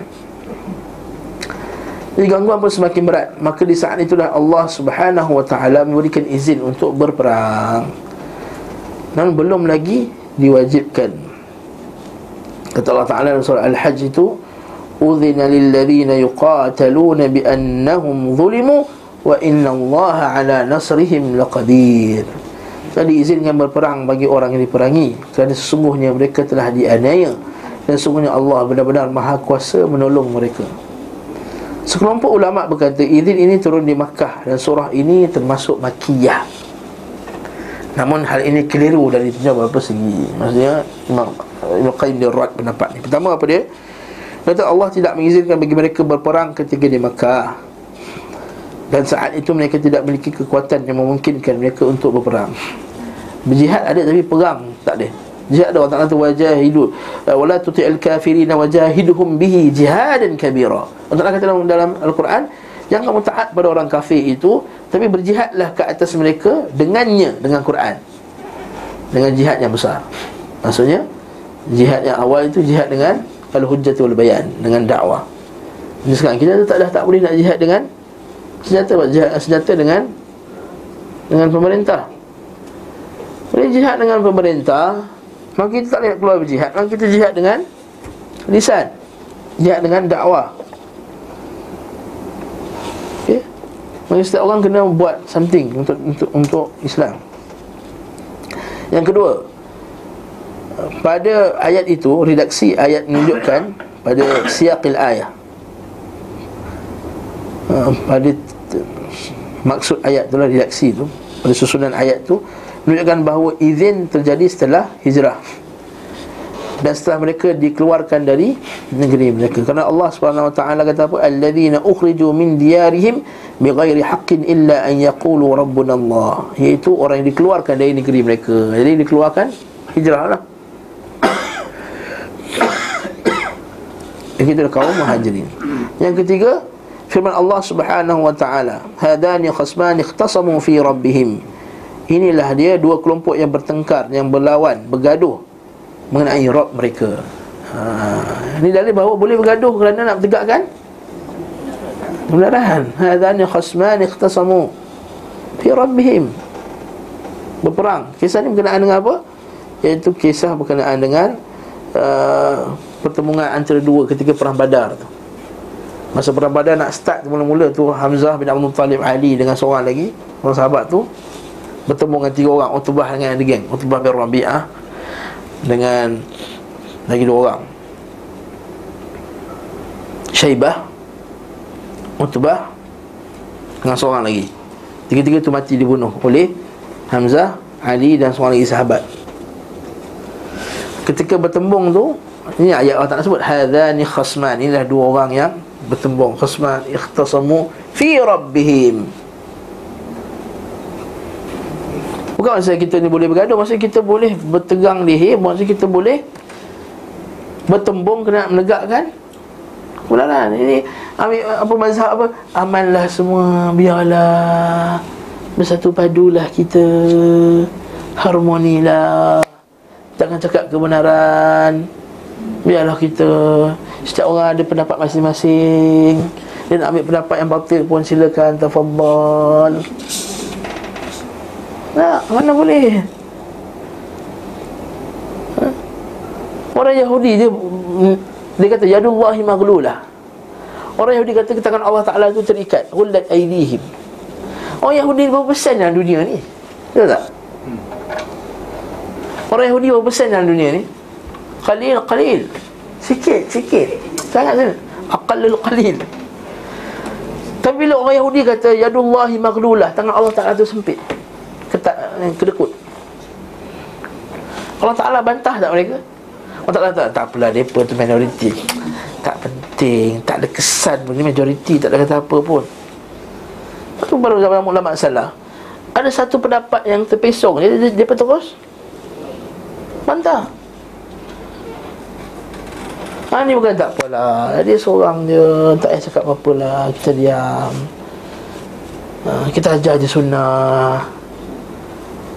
Jadi gangguan pun semakin berat. Maka di saat itulah Allah subhanahu wa ta'ala Memberikan izin untuk berperang. Namun belum lagi Diwajibkan Kata Allah ta'ala dalam surah Al-Hajj itu Udhina lilladhina yuqataluna biannahum zulimu Wa inna Allah ala nasrihim laqadir. Jadi izinkan berperang bagi orang yang diperangi. Kerana sesungguhnya mereka telah dianiaya. Dan sesungguhnya Allah benar-benar maha kuasa menolong mereka. Sekelompok ulama berkata izin ini turun di Makkah dan surah ini termasuk makiyah. Namun hal ini keliru dari beberapa segi. Maksudnya Imam Ibn Qayyim dia rad pendapat ni. Pertama apa dia? Kata Allah tidak mengizinkan bagi mereka berperang ketika di Makkah. Dan saat itu mereka tidak memiliki kekuatan yang memungkinkan mereka untuk berperang. Berjihad ada tapi perang tak ada. Jihad Allah Ta'ala tu wajahidu Wala tuti'il kafirina wajahiduhum bihi jihadan kabira Ta'ala kata dalam, dalam Al-Quran Jangan kamu taat pada orang kafir itu Tapi berjihadlah ke atas mereka Dengannya, dengan Quran. Dengan jihad yang besar. Maksudnya Jihad yang awal itu jihad dengan Al-Hujjati wal-Bayan Dengan dakwah. Jadi sekarang kita tak dah tak boleh nak jihad dengan Senjata jihad, Senjata dengan Dengan pemerintah. Boleh jihad dengan pemerintah Maka kita tak boleh keluar berjihad. Maka kita jihad dengan Lisan. Jihad dengan dakwah Maka setiap orang kena buat something untuk untuk untuk Islam. Yang kedua, pada ayat itu redaksi ayat menunjukkan pada siaqil ayat. Ha, pada maksud ayat itulah redaksi itu pada susunan ayat itu menunjukkan bahawa izin terjadi setelah hijrah dan setelah mereka dikeluarkan dari negeri mereka. Kerana Allah Subhanahu wa taala kata apa? Alladzina ukhriju min diyarihim bighairi haqqin illa an yaqulu rabbuna Allah iaitu orang yang dikeluarkan dari negeri mereka. Jadi dikeluarkan hijrahlah itulah kaum muhajirin. Yang ketiga Firman Allah subhanahu wa ta'ala Hadani khasmani ikhtasamu fi rabbihim. Inilah dia dua kelompok yang bertengkar Yang berlawan, bergaduh Mengenai Rabb mereka. Ha, Ini dalil bahawa boleh bergaduh Kerana nak bertegakkan Kebenaran. Hadani khasmani ikhtasamu Fi rabbihim. Berperang. Kisah ni berkenaan dengan apa? Iaitu kisah berkenaan dengan uh, Pertemuan antara dua ketika perang badar tu. Masa perang badar nak start mula-mula tu Hamzah bin Abdul Talib Ali dengan seorang lagi Orang sahabat tu Bertemu dengan tiga orang Utubah dengan ada geng Utubah bin Rabi'ah Dengan Lagi dua orang. Syaibah Utubah Dengan seorang lagi. Tiga-tiga tu mati dibunuh oleh Hamzah, Ali dan seorang lagi sahabat. Ketika bertembung tu Ini ayat Allah Ta'ala sebut Hadhani khasman. Inilah dua orang yang bertembung. Khasman ikhtasamu Fi Rabbihim Bukan maksudnya kita ni boleh bergaduh Maksudnya kita boleh bertegang leher Maksudnya kita boleh Bertembung kena menegakkan Kebenaran. Ini ambil apa mazhab apa? Amanlah semua Biarlah Bersatu padulah kita Harmonilah Jangan cakap kebenaran Biarlah kita. Setiap orang ada pendapat masing-masing. Dia nak ambil pendapat yang batil pun silakan Tafadhal Nah, mana boleh? Ha? Orang Yahudi dia Dia kata Yadullahi maghlulah Orang Yahudi kata tangan Allah Ta'ala itu terikat Hullat aidihim Orang Yahudi berapa persen dalam dunia ni? Betul tak? Orang Yahudi berapa persen dalam dunia ni? Qalil, qalil. Sikit, sikit. Sangat sana Aqallul qalil. Tapi bila orang Yahudi kata Yadullahi maghlulah Tangan Allah Ta'ala tu sempit Eh, kedekut. Allah Ta'ala bantah tak mereka? Allah Ta'ala tak, tak apalah Mereka tu minoriti. Tak penting Tak ada kesan pun. Majoriti Tak ada kata apa pun. Lepas tu baru zaman ulama salah Ada satu pendapat yang terpesong. Dia, dia, dia, dia terus Bantah. Ha ni bukan tak apalah. Dia seorang je. Tak payah cakap apa-apa lah. Kita diam. Ha, Kita ajar je sunnah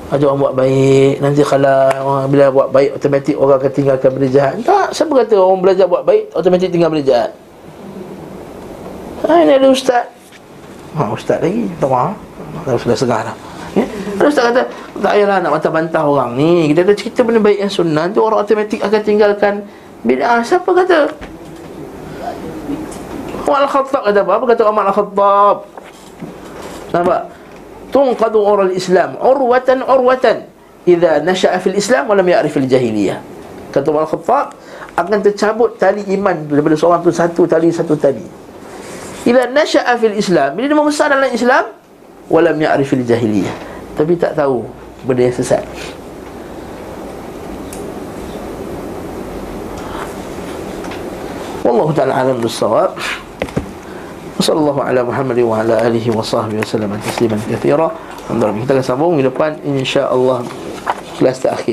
Ajar orang buat baik. Nanti kalau orang bila buat baik Automatik orang akan tinggalkan benda jahat. Tak, siapa kata orang belajar buat baik Automatik tinggal benda jahat? Ha, ini ada ustaz. Ha, ustaz lagi. Tak Dah sudah segar dah. Ya? Ada ustaz kata Tak payahlah nak bantah-bantah orang ni. Kita ada cerita benda baik yang sunnah tu orang automatik akan tinggalkan Bid'ah. Siapa kata? Umar Al-Khattab kata apa? Apa kata Umar Al-Khattab? Nampak? Tunqadu oral Islam Urwatan urwatan. Iza nasha'a fil Islam Walam ya'rif fil jahiliyah. Kata Umar Al-Khattab Akan tercabut tali iman Daripada seorang tu satu tali satu tali. Ila nasha'a fil Islam Bila dia membesar dalam Islam Walam ya'rif fil jahiliyah. Tapi tak tahu Benda yang sesat. Wallahu ta'ala alam bersawab Muhammad wa ala alihi wa sahbihi wa sallam Tasliman kathira Alhamdulillah Kita akan sambung minggu depan InsyaAllah Kelas terakhir